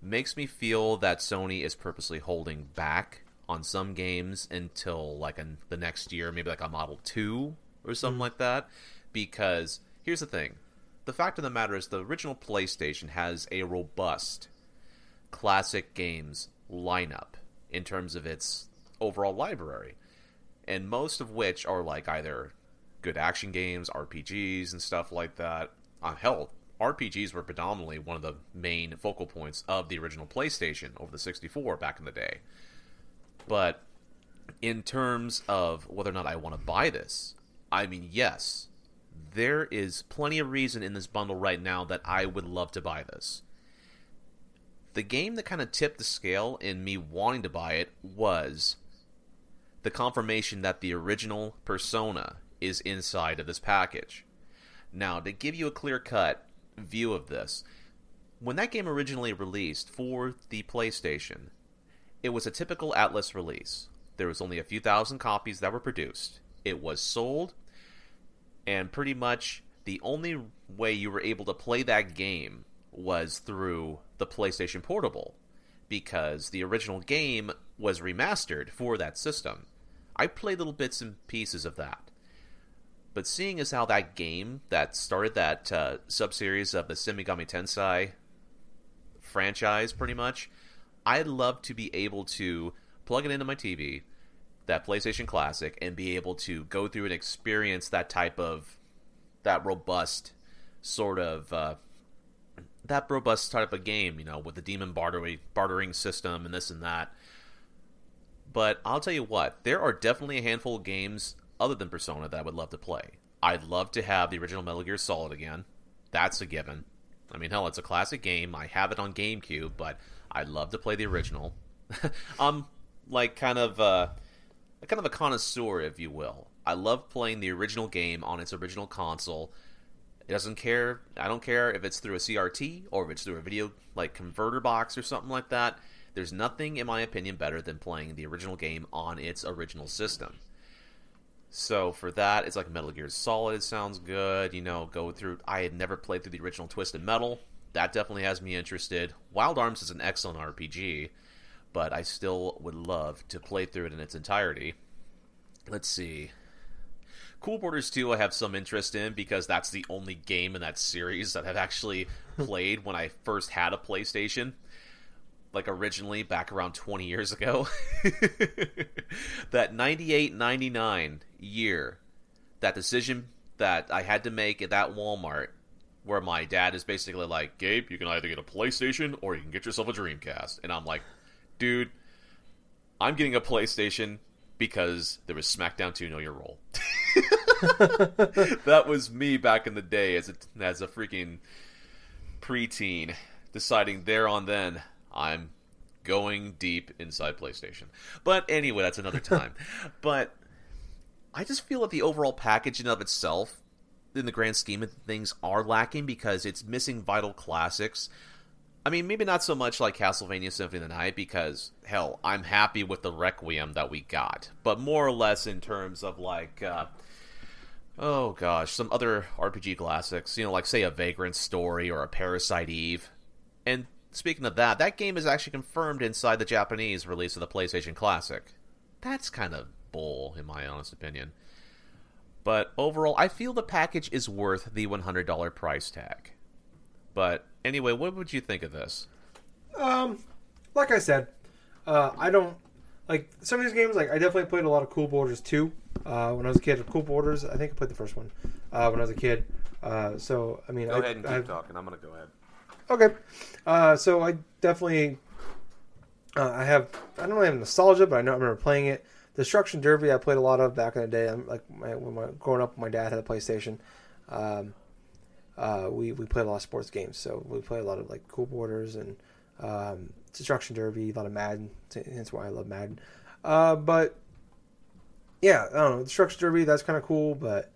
makes me feel that Sony is purposely holding back on some games until like an, the next year, maybe like a Model 2 or something hmm. like that. Because here's the thing: the fact of the matter is, the original PlayStation has a robust classic games lineup in terms of its overall library, and most of which are like either good action games, RPGs, and stuff like that. Uh, hell, RPGs were predominantly one of the main focal points of the original PlayStation over the 64 back in the day. But in terms of whether or not I want to buy this, I mean, yes, there is plenty of reason in this bundle right now that I would love to buy this. The game that kind of tipped the scale in me wanting to buy it was the confirmation that the original Persona is inside of this package. Now, to give you a clear cut view of this, when that game originally released for the PlayStation, it was a typical Atlus release. There was only a few thousand copies that were produced. It was sold, and pretty much the only way you were able to play that game was through the PlayStation Portable, because the original game was remastered for that system. I played little bits and pieces of that. But seeing as how that game that started that uh, sub series of the Shin Megami Tensei franchise, pretty much, I'd love to be able to plug it into my TV, that PlayStation Classic, and be able to go through and experience that type of that robust sort of uh, that robust type of game, you know, with the demon bartering bartering system and this and that. But I'll tell you what, there are definitely a handful of games other than Persona that I would love to play. I'd love to have the original Metal Gear Solid again. That's a given. I mean, hell, it's a classic game. I have it on GameCube, but I'd love to play the original. *laughs* I'm like kind of uh, kind of a connoisseur, if you will. I love playing the original game on its original console. It doesn't care. I don't care if it's through a CRT or if it's through a video like converter box or something like that. There's nothing, in my opinion, better than playing the original game on its original system. So for that, it's like Metal Gear Solid. It sounds good. You know, go through. I had never played through the original Twisted Metal. That definitely has me interested. Wild Arms is an excellent RPG, but I still would love to play through it in its entirety. Let's see. Cool Borders 2 I have some interest in because that's the only game in that series that I've actually *laughs* played when I first had a PlayStation like originally back around 20 years ago *laughs* that 98 99 year that decision that i had to make at that walmart where my dad is basically like gabe you can either get a playstation or you can get yourself a dreamcast and i'm like dude i'm getting a playstation because there was smackdown 2 know your role *laughs* that was me back in the day as a, as a freaking preteen deciding there on then I'm going deep inside PlayStation. But anyway, that's another time. *laughs* but I just feel that the overall package in of itself, in the grand scheme of things, are lacking because it's missing vital classics. I mean, maybe not so much like Castlevania Symphony of the Night because hell, I'm happy with the Requiem that we got, but more or less in terms of like. Uh, oh gosh, some other RPG classics, you know, like say a Vagrant Story or a Parasite Eve. And speaking of that, that game is actually confirmed inside the Japanese release of the PlayStation Classic. That's kind of bull, in my honest opinion. But overall, I feel the package is worth the $100 price tag. But anyway, what would you think of this? Um, like I said, uh, I don't like some of these games. Like I definitely played a lot of Cool Borders 2 uh, when I was a kid. Cool Borders, I think I played the first one uh, when I was a kid. Uh, so I mean, go I, ahead and keep I, talking. I'm gonna go ahead. Okay. Uh, so I definitely uh, I have I don't really have nostalgia, but I know I remember playing it. Destruction Derby I played a lot of back in the day. I'm like my, when my growing up, my dad had a PlayStation. Um, uh, we we played a lot of sports games, so we played a lot of like Cool Borders and um, Destruction Derby, a lot of Madden. That's why I love Madden. Uh, but yeah, I don't know Destruction Derby. That's kind of cool, but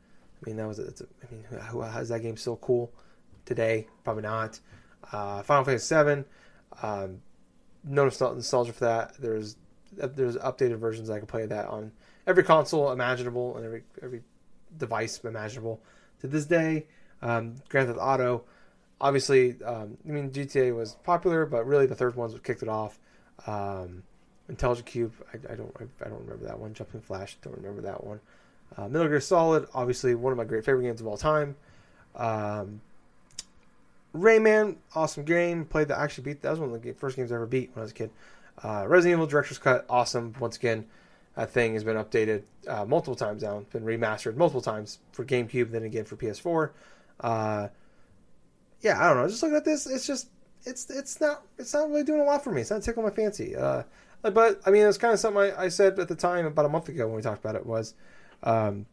I mean that was it's a, I mean how, how is that game still cool today? Probably not. Uh, Final Fantasy Seven. Um, no nostalgia for that. There's there's updated versions I can play that on every console imaginable and every every device imaginable to this day. Um, Grand Theft Auto, obviously, um, I mean GTA was popular, but really the third one's kicked it off. Um, Intelligent Cube, I, I don't I, I, don't remember that one. Jumping Flash, don't remember that one. Uh, Metal Gear Solid, obviously one of my great favorite games of all time. Um, Rayman, awesome game. Played that. Actually beat that was one of the first games I ever beat when I was a kid. Uh, Resident Evil Director's Cut, awesome. Once again, that thing has been updated uh, multiple times now. Been remastered multiple times for GameCube, then again for PS4. Uh, yeah, I don't know. Just looking at this, it's just it's it's not it's not really doing a lot for me. It's not tickling my fancy. Uh, but I mean, it's kind of something I, I, said at the time about a month ago when we talked about it was, um,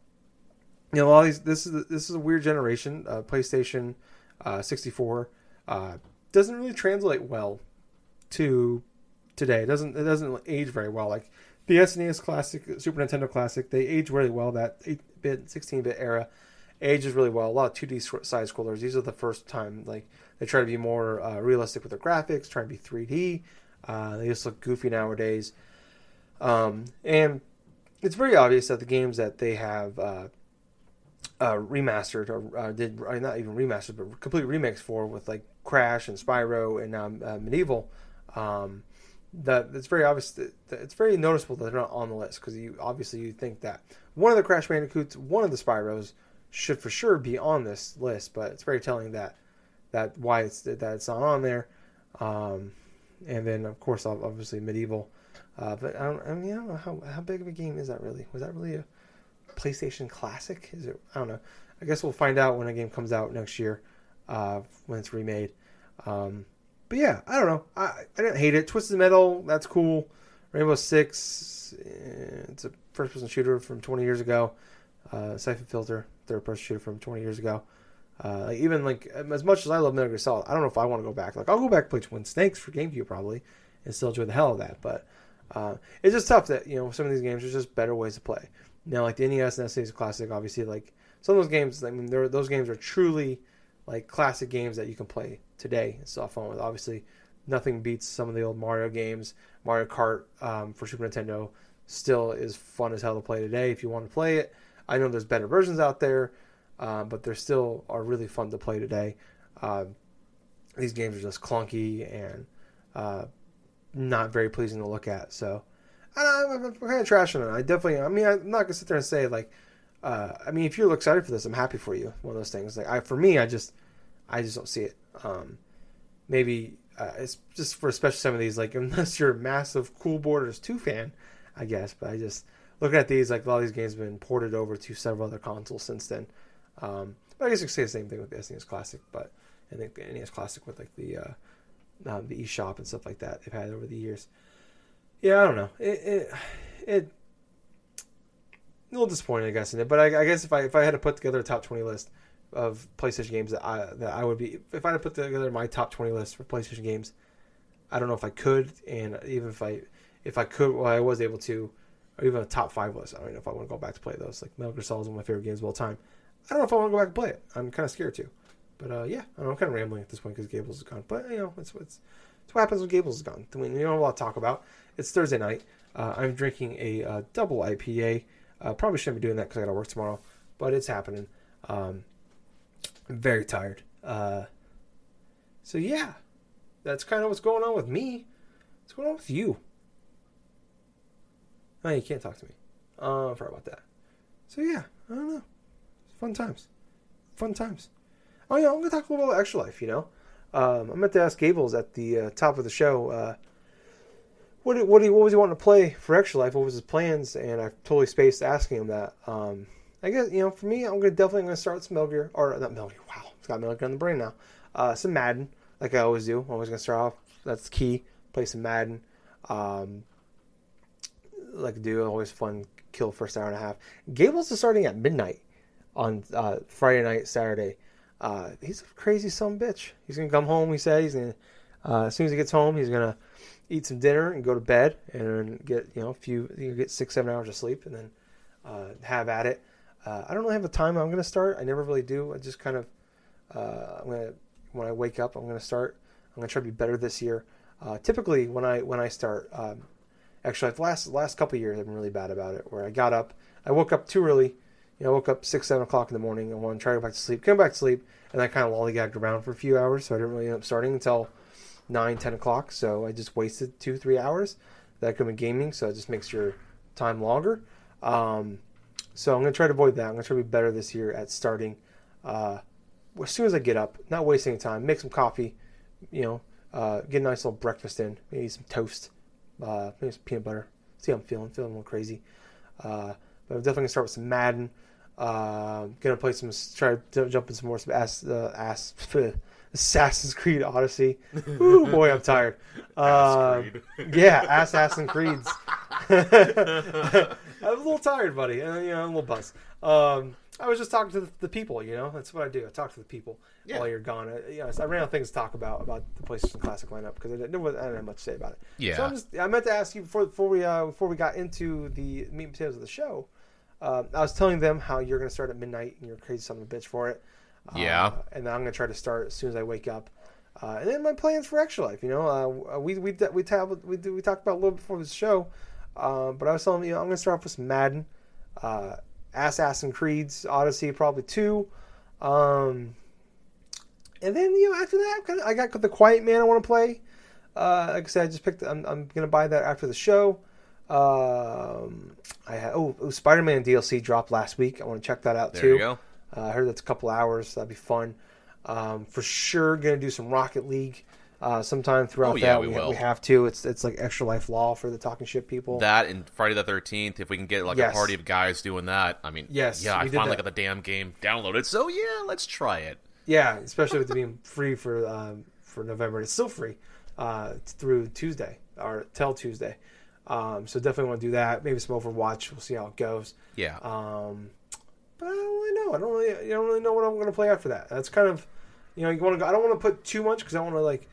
you know, all these this is this is a weird generation. Uh, PlayStation uh, 64 uh, doesn't really translate well to today. It doesn't it doesn't age very well. Like the SNES Classic, Super Nintendo Classic, they age really well. That 8-bit, 16-bit era ages really well. A lot of 2D side scrollers. These are the first time like they try to be more uh, realistic with their graphics, try to be 3D. Uh, they just look goofy nowadays. Um, and it's very obvious that the games that they have uh, uh, remastered or uh, did uh, not even remastered but complete remakes for with like Crash and Spyro and um, uh, MediEvil. Um, that it's very obvious that, that, it's very noticeable that they're not on the list because you obviously you think that one of the Crash Bandicoots, one of the Spyros should for sure be on this list, but it's very telling that that why it's that it's not on there. Um, and then of course obviously MediEvil, Uh, but I don't, I mean, I don't know how how big of a game is that really? Was that really a PlayStation Classic? Is it? I don't know. I guess we'll find out when a game comes out next year, uh, when it's remade. Um, but yeah, I don't know. I, I didn't hate it. Twisted Metal, that's cool. Rainbow Six, eh, it's a first-person shooter from 20 years ago. Uh, Siphon Filter, third-person shooter from 20 years ago. Uh, like even like as much as I love Metal Gear Solid, I don't know if I want to go back. Like I'll go back and play Twin Snakes for GameCube probably, and still enjoy the hell of that. But uh, it's just tough that you know some of these games are just better ways to play. Now, like the NES and SNES Classic, obviously, like some of those games, I mean, those games are truly like classic games that you can play today still have fun with. Obviously, nothing beats some of the old Mario games. Mario Kart um, for Super Nintendo still is fun as hell to play today if you want to play it. I know there's better versions out there, uh, but they still are really fun to play today. Uh, these games are just clunky and uh, not very pleasing to look at. So I am kind of trashing it. I definitely. I mean, I'm not gonna sit there and say like. Uh, I mean, if you're excited for this, I'm happy for you. One of those things. Like, I for me, I just, I just don't see it. Um, maybe uh, it's just for especially some of these. Like, *laughs* unless you're a massive Cool Borders two fan, I guess. But I just looking at these, like a lot of these games have been ported over to several other consoles since then. Um, but I guess you could say the same thing with the SNES Classic. But I think the NES Classic with like the uh, um, the eShop and stuff like that they've had over the years yeah, I don't know. It it, it a little disappointing, I guess, in it. But I, I, guess if I if I had to put together a top twenty list of PlayStation games that I that I would be if I had put together my top twenty list for PlayStation games, I don't know if I could, and even if I if I could, well, I was able to, or even a top five list. I don't know if I want to go back to play those. Like Metal Gear Solid is one of my favorite games of all time. I don't know if I want to go back and play it. I'm kind of scared to. But uh, yeah, I am kind of rambling at this point because Gables is gone. But you know, it's it's it's what happens when Gables is gone. You don't have a lot to talk about. It's Thursday night. Uh, I'm drinking a uh, double IPA. Uh, probably shouldn't be doing that because I got to work tomorrow, but it's happening. Um, Very tired. Uh, so yeah, that's kind of what's going on with me. What's going on with you? Oh, you can't talk to me. Uh, sorry about that. So yeah, I don't know. Fun times. Fun times. Oh yeah, I'm gonna talk a little about extra life. You know, um, I meant to ask Gables at the uh, top of the show uh, what did, what, did, what was he wanting to play for Extra Life? What was his plans? And I totally spaced asking him that. Um, I guess you know, for me, I'm gonna definitely gonna start some Metal Gear or not Metal Gear. Wow, it's got Metal Gear on the brain now. Uh, some Madden, like I always do. I'm always gonna start off. That's key. Play some Madden. Um, like do always fun. Kill first hour and a half. Gables is starting at midnight on uh, Friday night, Saturday. Uh, he's a crazy son bitch. He's gonna come home. He said he's gonna. Uh, as soon as he gets home, he's gonna eat some dinner and go to bed and get you know a few you get six seven hours of sleep and then uh, have at it. Uh, I don't really have a time I'm going to start. I never really do. I just kind of uh, I'm gonna when I wake up I'm going to start. I'm going to try to be better this year. Uh, typically when I when I start, um, actually the last last couple years I've been really bad about it. Where I got up, I woke up too early. You know, I woke up six seven o'clock in the morning. I want to try to go back to sleep. Come back to sleep, and I kind of lollygagged around for a few hours. So I didn't really end up starting until nine, ten o'clock. So I just wasted two, three hours. That could be gaming, so it just makes your time longer. Um, so I'm gonna try to avoid that. I'm gonna try to be better this year at starting uh, as soon as I get up, not wasting time, make some coffee, you know, uh, get a nice little breakfast in, maybe some toast, uh, maybe some peanut butter. See how I'm feeling, feeling a little crazy. Uh, but I'm definitely gonna start with some Madden. Uh, gonna play some, try to jump in some more some ass, uh, ass, *laughs* Assassin's Creed Odyssey. *laughs* Ooh, boy, I'm tired. Uh, yeah, Assassin's Creeds. *laughs* *laughs* I'm a little tired, buddy. And, you know, I'm a little buzzed. Um, I was just talking to the, the, people. You know, that's what I do. I talk to the people yeah. while you're gone. I, you know, I ran out of things to talk about about the PlayStation Classic lineup because I didn't, I didn't have much to say about it. Yeah. So I'm just, I meant to ask you before before we uh, before we got into the meat and potatoes of the show. Uh, I was telling them how you're going to start at midnight and you're crazy son of a bitch for it. Yeah. Uh, and then I'm going to try to start as soon as I wake up. Uh, and then my plans for Extra Life. You know, uh, we we we, tab- we we talked about a little before the show, uh, but I was telling you, I'm going to start off with some Madden. Uh, Assassin's Creed's Odyssey, probably two. Um, and then you know after that, I got the Quiet Man I want to play. Uh, like I said, I just picked. I'm, I'm gonna buy that after the show. Um, I had, oh, oh Spider Man DLC dropped last week. I want to check that out there too. You go. Uh, I heard that's a couple hours. That'd be fun. Um, for sure, gonna do some Rocket League uh, sometime throughout oh, yeah, that. We, we, we have to. It's it's like extra life law for the talking shit people. That and Friday the Thirteenth. If we can get like Yes. a party of guys doing that, I mean, Yes, yeah. I finally that. got the damn game downloaded, so yeah, let's try it. Yeah, especially with it being free for um, for November. It's still free uh, through Tuesday or till Tuesday. Um, so definitely want to do that. Maybe some Overwatch. We'll see how it goes. Yeah. Um, but I don't really know. I don't really, you don't really know what I'm going to play after that. That's kind of, you know, you want to. I don't want to put too much because I want to like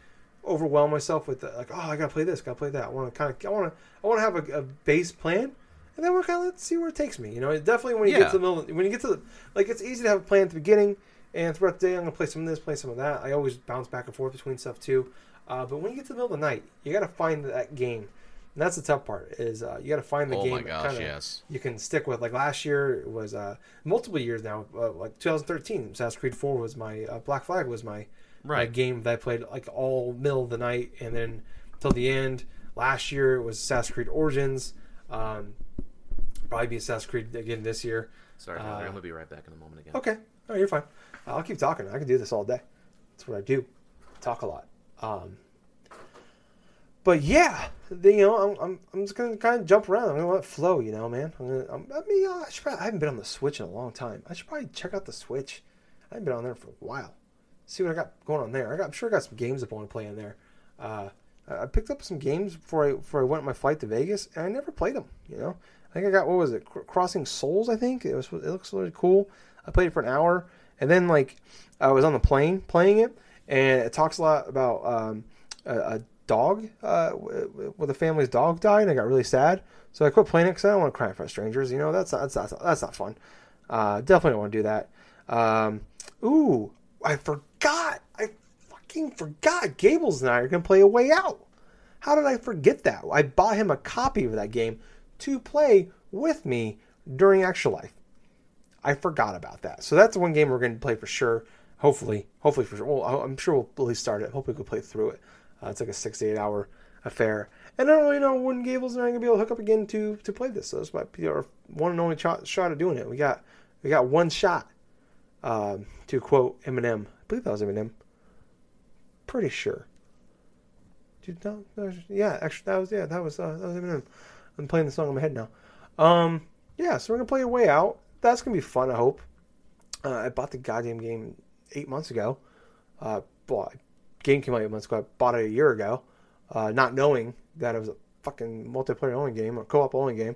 overwhelm myself with the, like, oh, I got to play this, got to play that. I want to kind of, I want to, I want to have a, a base plan, and then we're kind of let's see where it takes me. You know, definitely when you Yeah. get to the middle, when you get to the, like, it's easy to have a plan at the beginning, and throughout the day, I'm to play some of this, play some of that. I always bounce back and forth between stuff too. Uh, but when you get to the middle of the night, you got to find that game. And that's the tough part is uh, you got to find the oh game my gosh, kinda, yes. you can stick with. Like last year it was uh, multiple years now, uh, like 2013, Assassin's Creed 4 was my uh, Black Flag was my Right. game that I played like all middle of the night and then till the end. Last year it was Assassin's Creed Origins. Um, probably be Assassin's Creed again this year. Sorry, Uh, I'm gonna be right back in a moment again. Okay, oh you're fine. I'll keep talking. I can do this all day. That's what I do. Talk a lot. Um, but yeah, the, you know, I'm, I'm, I'm just gonna kind of jump around. I'm gonna let it flow, you know, man. I'm gonna, I'm, I mean, I, should probably, I haven't been on the Switch in a long time. I should probably check out the Switch. I haven't been on there for a while. See what I got going on there. I I'm sure I got some games I want to play in there. Uh, I picked up some games before I before I went on my flight to Vegas, and I never played them. You know, I think I got what was it, Cr- Crossing Souls? I think it was. It looks really cool. I played it for an hour, and then like I was on the plane playing it, and it talks a lot about um, a, a dog uh, w- w- with a family's dog died, and I got really sad. So I quit playing it because I don't want to cry in front of strangers. You know, that's not, that's not, that's not fun. Uh, definitely don't want to do that. Um, ooh, I forgot. Fucking forgot. Gables and I are gonna play a way out. How did I forget that? I bought him a copy of that game to play with me during Extra Life. I forgot about that. So that's the one game we're going to play for sure. Hopefully, hopefully for sure. Well, I'm sure we'll at least start it. Hopefully, we can play through it. Uh, it's like a six to eight hour affair. And I don't really know when Gables and I are going to be able to hook up again to to play this. So this might be our one and only shot, shot of doing it. We got we got one shot. Um, to quote Eminem, I believe that was Eminem. Pretty sure. Yeah, actually, that was yeah, that was uh, that was Eminem. I'm playing the song in my head now. Um, yeah, so we're gonna play a way out. That's gonna be fun. I hope. Uh, I bought the goddamn game eight months ago. Uh, bought game came out eight months ago. I bought it a year ago, uh, not knowing that it was a fucking multiplayer only game or co-op only game.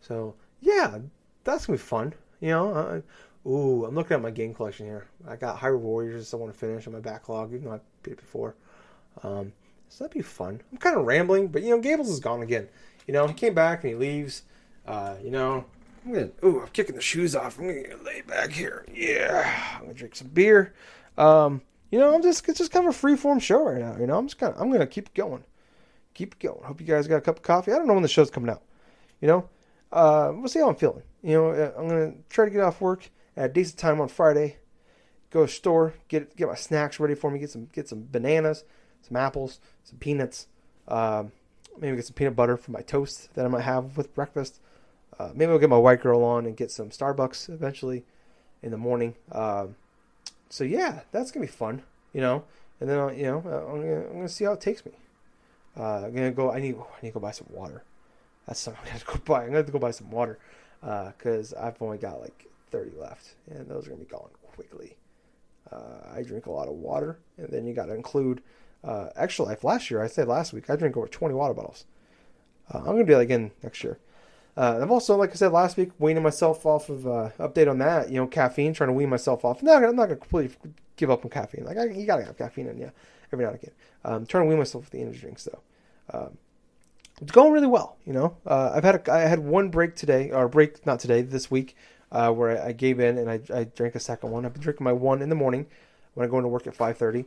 So yeah, that's gonna be fun. You know, uh, ooh, I'm looking at my game collection here. I got Hyrule Warriors I want to finish on my backlog, even though I before. Um, so that'd be fun. I'm kind of rambling, but you know, Gables is gone again. You know, he came back and he leaves. Uh, you know, I'm gonna. Ooh, I'm kicking the shoes off. I'm gonna lay back here. Yeah, I'm gonna drink some beer. Um, you know, I'm just it's just kind of a free form show right now. You know, I'm just kind of I'm gonna keep going, keep going. Hope you guys got a cup of coffee. I don't know when the show's coming out. You know, uh, we'll see how I'm feeling. You know, uh, I'm gonna try to get off work at a decent time on Friday. Go to store, get get my snacks ready for me. Get some get some bananas, some apples, some peanuts. Um, maybe get some peanut butter for my toast that I might have with breakfast. Uh, maybe I'll get my white girl on and get some Starbucks eventually in the morning. Um, so yeah, that's gonna be fun, you know. And then I'll, you know uh, I'm gonna, I'm gonna see how it takes me. Uh, I'm gonna go. I need I need to go buy some water. That's something *laughs* I have to go buy. I'm gonna have to go buy some water because uh, I've only got like 30 left, and those are gonna be gone quickly. Uh, I drink a lot of water, and then you got to include uh, Extra Life. Last year, I said last week, I drank over 20 water bottles. Uh, I'm gonna do that again next year. Uh, I've also, like I said last week, weaning myself off of uh, update on that. You know, caffeine, trying to wean myself off. No, I'm not gonna completely give up on caffeine. Like I, you gotta have caffeine in you every now and again. Um, trying to wean myself with the energy drinks though. Um, it's going really well. You know, uh, I've had a, I had one break today, or break not today, this week, uh, where I, I, gave in and I, I drank a second one. I've been drinking my one in the morning when I go into work at five thirty.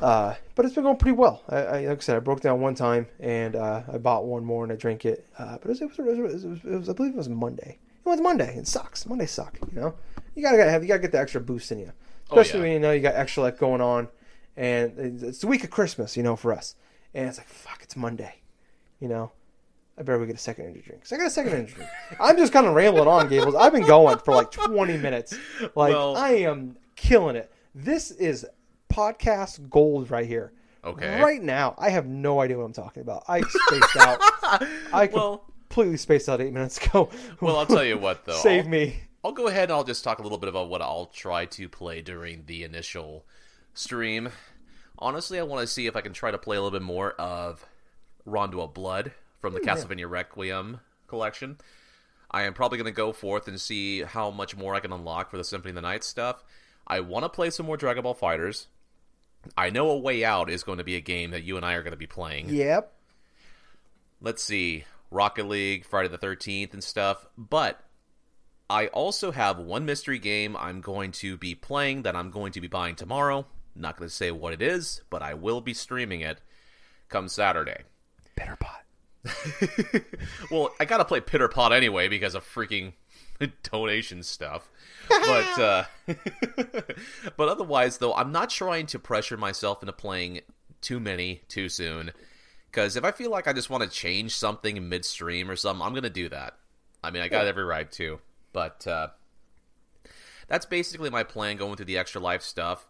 Uh, but it's been going pretty well. I, I, like I said, I broke down one time and uh, I bought one more and I drank it. Uh, but it was, it was, it, was, it, was, I believe it was Monday. It was Monday. It sucks. Monday suck. You know, you gotta have you gotta get the extra boost in you, especially oh, yeah. when you know you got extra life going on, and it's the week of Christmas. You know, for us, and it's like fuck, it's Monday. You know, I better go get a second energy drink. So I got a second energy drink. I'm just kind of rambling on, Gables. I've been going for like 20 minutes. Like well, I am killing it. This is podcast gold right here. Okay. Right now, I have no idea what I'm talking about. I spaced out. I *laughs* well, completely spaced out eight minutes ago. well, I'll tell you what, *laughs* though. Save I'll, me. I'll go ahead and I'll just talk a little bit about what I'll try to play during the initial stream. Honestly, I want to see if I can try to play a little bit more of Rondo of Blood from the hmm, Ooh, Castlevania. Requiem collection. I am probably going to go forth and see how much more I can unlock for the Symphony of the Night stuff. I want to play some more Dragon Ball FighterZ. I know A Way Out is going to be a game that you and I are going to be playing. Yep. Let's see. Rocket League, Friday the 13th, and stuff. But I also have one mystery game I'm going to be playing that I'm going to be buying tomorrow. Not going to say what it is, but I will be streaming it come Saturday. Pitter pot. *laughs* well, I got to play Pitter pot anyway because of freaking *laughs* donation stuff. but uh, *laughs* but otherwise, though, I'm not trying to pressure myself into playing too many too soon. Because if I feel like I just want to change something midstream or something, I'm gonna do that. I mean, I got every right to. But uh, that's basically my plan going through the extra life stuff.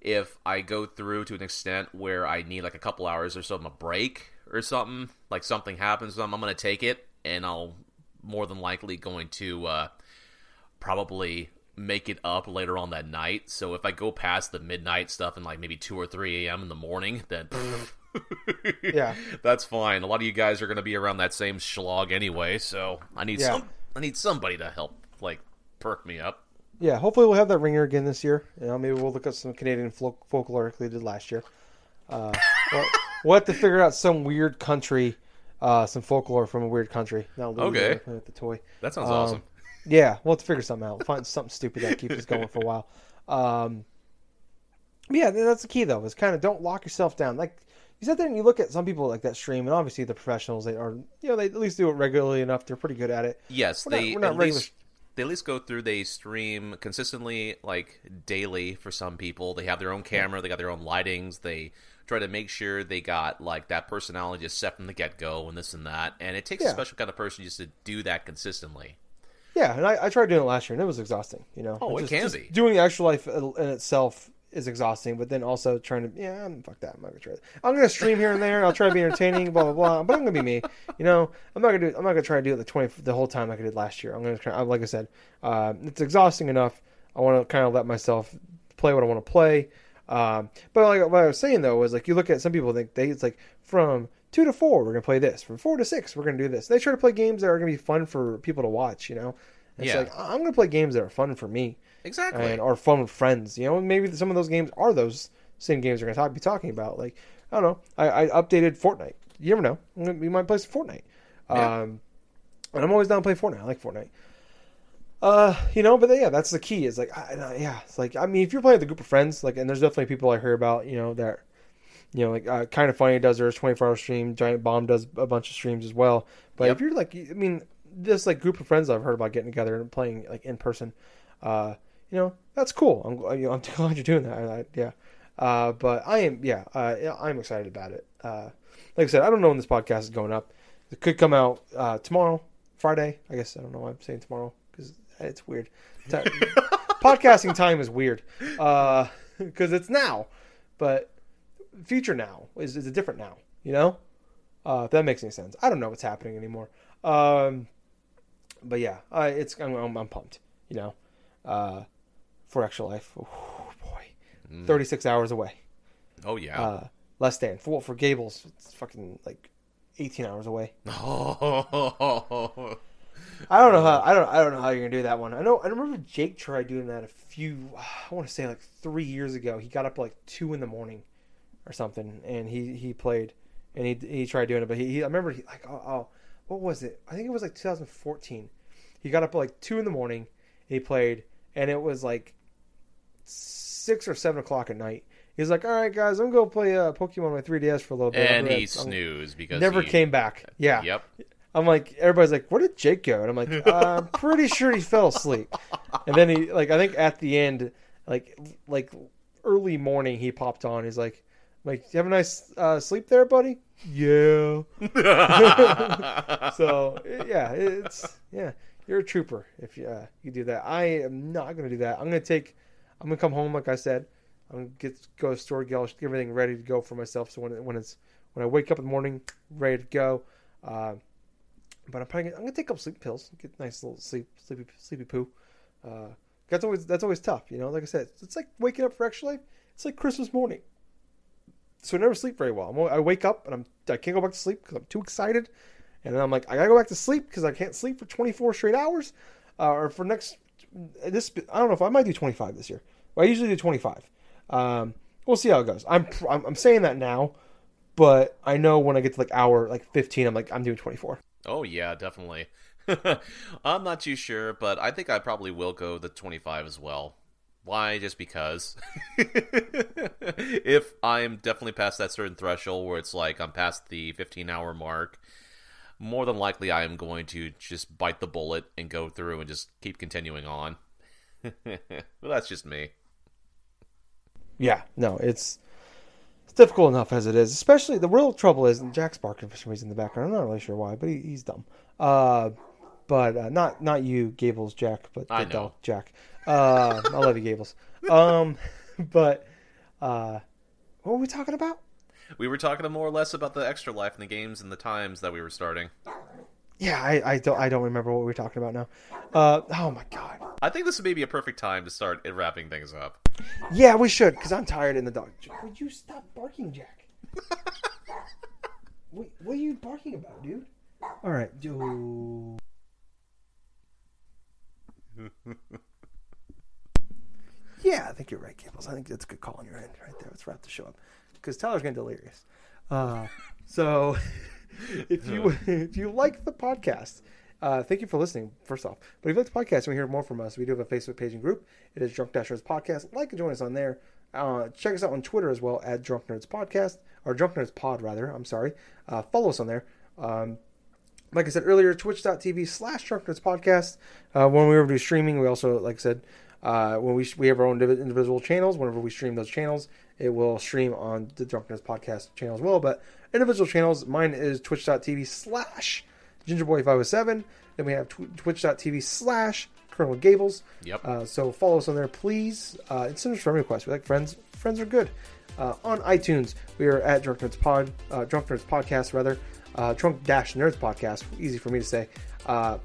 If I go through to an extent where I need like a couple hours or something a break or something, like something happens, I'm gonna take it and I'll more than likely going to uh, probably make it up later on that night. So if I go past the midnight stuff and like maybe two or three a.m. in the morning, then *laughs* yeah, that's fine. A lot of you guys are going to be around that same schlog anyway, so I need yeah. some. I need somebody to help like perk me up. Yeah, hopefully we'll have that ringer again this year. You know, maybe we'll look at some Canadian folk- folklore like they did last year. Uh, we'll, we'll have to figure out some weird country uh, some folklore from a weird country. okay. With the toy. That sounds um, awesome. Yeah, we'll have to figure something out. We'll find something stupid that keeps us going for a while. Um, yeah, that's the key though. Is kind of don't lock yourself down. Like you said there, and you look at some people like that stream, and obviously the professionals they are, you know, they at least do it regularly enough. They're pretty good at it. Yes, we're they not, not at regular... least they at least go through. They stream consistently, like daily for some people. They have their own camera. They got their own lightings. They try to make sure they got like that personality just set from the get go and this and that. And it takes yeah. a special kind of person just to do that consistently. Yeah, and I, I, tried doing it last year, and it was exhausting. You know, oh, just, it can be doing the actual life in itself is exhausting, but then also trying to yeah, I'm, fuck that. I'm not gonna try. I'm gonna stream here and there. I'll try to be entertaining, blah blah blah. But I'm gonna be me. You know, I'm not gonna do. I'm not gonna try to do it the twenty the whole time like I did last year. I'm gonna try. Like I said, uh, it's exhausting enough. I want to kind of let myself play what I want to play. Um, but like what I was saying though was like you look at some people think they it's like from two to four we're gonna play this from four to six we're gonna do this. They try to play games that are gonna be fun for people to watch. You know, and yeah. It's like I'm gonna play games that are fun for me. Exactly. And are fun with friends. You know, maybe some of those games are those same games we're gonna talk, be talking about. Like I don't know. I, I updated Fortnite. You never know. We might play some Fortnite. Yeah. Um, and I'm always down to play Fortnite. I like Fortnite. Uh, you know, but yeah, that's the key. Is like, I, yeah, it's like I mean, if you're playing with a group of friends, like, and there's definitely people I hear about, you know, that, you know, like uh, kind of funny does their 24 hour stream. Giant Bomb does a bunch of streams as well. But yep. if you're like, I mean, this like group of friends I've heard about getting together and playing like in person, uh, you know, that's cool. I'm, you know, *laughs* I'm glad you're doing that. I, I, yeah. Uh, but I am, yeah, uh, I'm excited about it. Uh, like I said, I don't know when this podcast is going up. It could come out uh, tomorrow, Friday. I guess I don't know why I'm saying tomorrow it's weird. *laughs* podcasting time is weird because it's now, but future now is, is a different now. You know, uh, if that makes any sense. I don't know what's happening anymore. Um, but yeah, uh, it's I'm, I'm, I'm pumped. You know, uh, for extra life. Oh boy, 36 hours away. Oh yeah. Uh, less than for for Gables, it's fucking like 18 hours away. Oh. *laughs* I don't know how I don't I don't know how you're gonna do that one. I know I remember Jake tried doing that a few I want to say like three years ago. He got up like two in the morning or something, and he he played and he he tried doing it, but he, he I remember he, like oh, oh what was it? I think it was like 2014. He got up at like two in the morning. He played, and it was like six or seven o'clock at night. He's like, "All right, guys, I'm gonna go play uh, Pokemon on my 3DS for a little bit." and he I'm- snoozed because never he- came back. Yeah, Yep. I'm like, everybody's like, where did Jake go? And I'm like, *laughs* I'm pretty sure he fell asleep. And then he, like, I think at the end, like, like early morning, he popped on. He's like, like, you have a nice uh, sleep there, buddy? Yeah. *laughs* So yeah, it's yeah, you're a trooper if you uh, you do that. I am not gonna do that. I'm gonna take, I'm gonna come home like I said. I'm gonna get go to the store, get, all- get everything ready to go for myself. So when when it's when I wake up in the morning, ready to go. Uh, but I'm probably I'm gonna take couple sleep pills, get nice little sleep sleepy sleepy poo. Uh, that's always that's always tough, you know. Like I said, it's like waking up for extra life. It's like Christmas morning. So I never sleep very well. I'm, I wake up and I'm I can't go back to sleep because I'm too excited, and then I'm like I gotta go back to sleep because I can't sleep for 24 straight hours, uh, or for next this I don't know if I might do 25 this year. Well, I usually do 25. Um, we'll see how it goes. I'm, I'm I'm saying that now, but I know when I get to like hour like 15, I'm like I'm doing 24. Oh yeah, definitely. *laughs* I'm not too sure, but I think I probably will go the 25 as well. Why? Just because. *laughs* if I'm definitely past that certain threshold where it's like I'm past the 15 hour mark, more than likely I am going to just bite the bullet and go through and just keep continuing on. *laughs* well, that's just me. Yeah, no, it's it's difficult enough as it is. Especially the real trouble is Jack's barking for some reason in the background. I'm not really sure why, but he, he's dumb. Uh, but uh, not not you, Gables Jack, but the I know. dog Jack. Uh, I love you, Gables. Um, *laughs* but uh, what were we talking about? We were talking more or less about the extra life in the games and the times that we were starting. Yeah, I, I don't I don't remember what we were talking about now. Uh, oh my god. I think this would be a perfect time to start wrapping things up. Yeah, we should because I'm tired in the dog. Would you stop barking, Jack? *laughs* what, what are you barking about, dude? All right, do. *laughs* yeah, I think you're right, Gables. I think that's a good call on your end right there. Let's wrap the show up because Tyler's getting delirious. Uh, so, *laughs* *laughs* if you *laughs* if you like the podcast, uh, thank you for listening. First off, but if you like the podcast and we hear more from us, we do have a Facebook page and group. It is Drunk Dashers Podcast. Like and join us on there. Uh, check us out on Twitter as well at Drunk Nerds Podcast or Drunk Nerds Pod rather. I'm sorry. Uh, follow us on there. Um, like I said earlier, twitch.tv slash Drunk Nerds Podcast. Uh, when we ever do streaming, we also, like I said, uh, when we we have our own individual channels. Whenever we stream those channels, it will stream on the Drunk Nerds Podcast channel as well. But individual channels, mine is twitch.tv slash Gingerboy507. Then we have tw- twitch.tv slash Colonel Gables. Yep. Uh, so follow us on there, please. Uh, and send us friend requests. We like friends. Friends are good. Uh, on iTunes, we are at Drunk Nerds Pod, uh, Drunk Nerds Podcast rather, uh, Drunk Dash Nerds Podcast. Easy for me to say. Uh,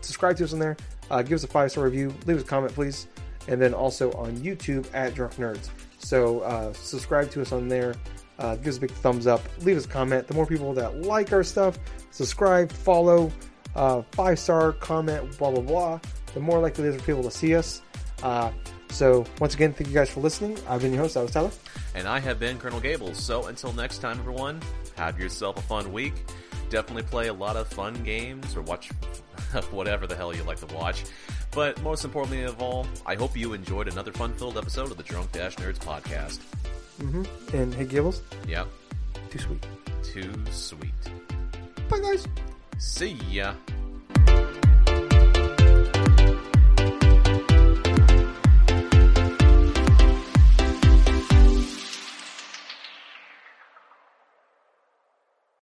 subscribe to us on there. Uh, give us a five star review. Leave us a comment, please. And then also on YouTube at Drunk Nerds. So uh, subscribe to us on there. Uh, give us a big thumbs up. Leave us a comment. The more people that like our stuff, subscribe, follow, uh, five star comment, blah blah blah. The more likely it is for people to see us. Uh, so once again, thank you guys for listening. I've been your host. I was. And I have been Colonel Gables. So until next time, everyone, have yourself a fun week. Definitely play a lot of fun games or watch *laughs* whatever the hell you like to watch. But most importantly of all, I hope you enjoyed another fun filled episode of the Drunk Dash Nerds podcast. Mm-hmm. And hey, Gibbles, Yep, too sweet. too sweet. Bye, guys. See ya.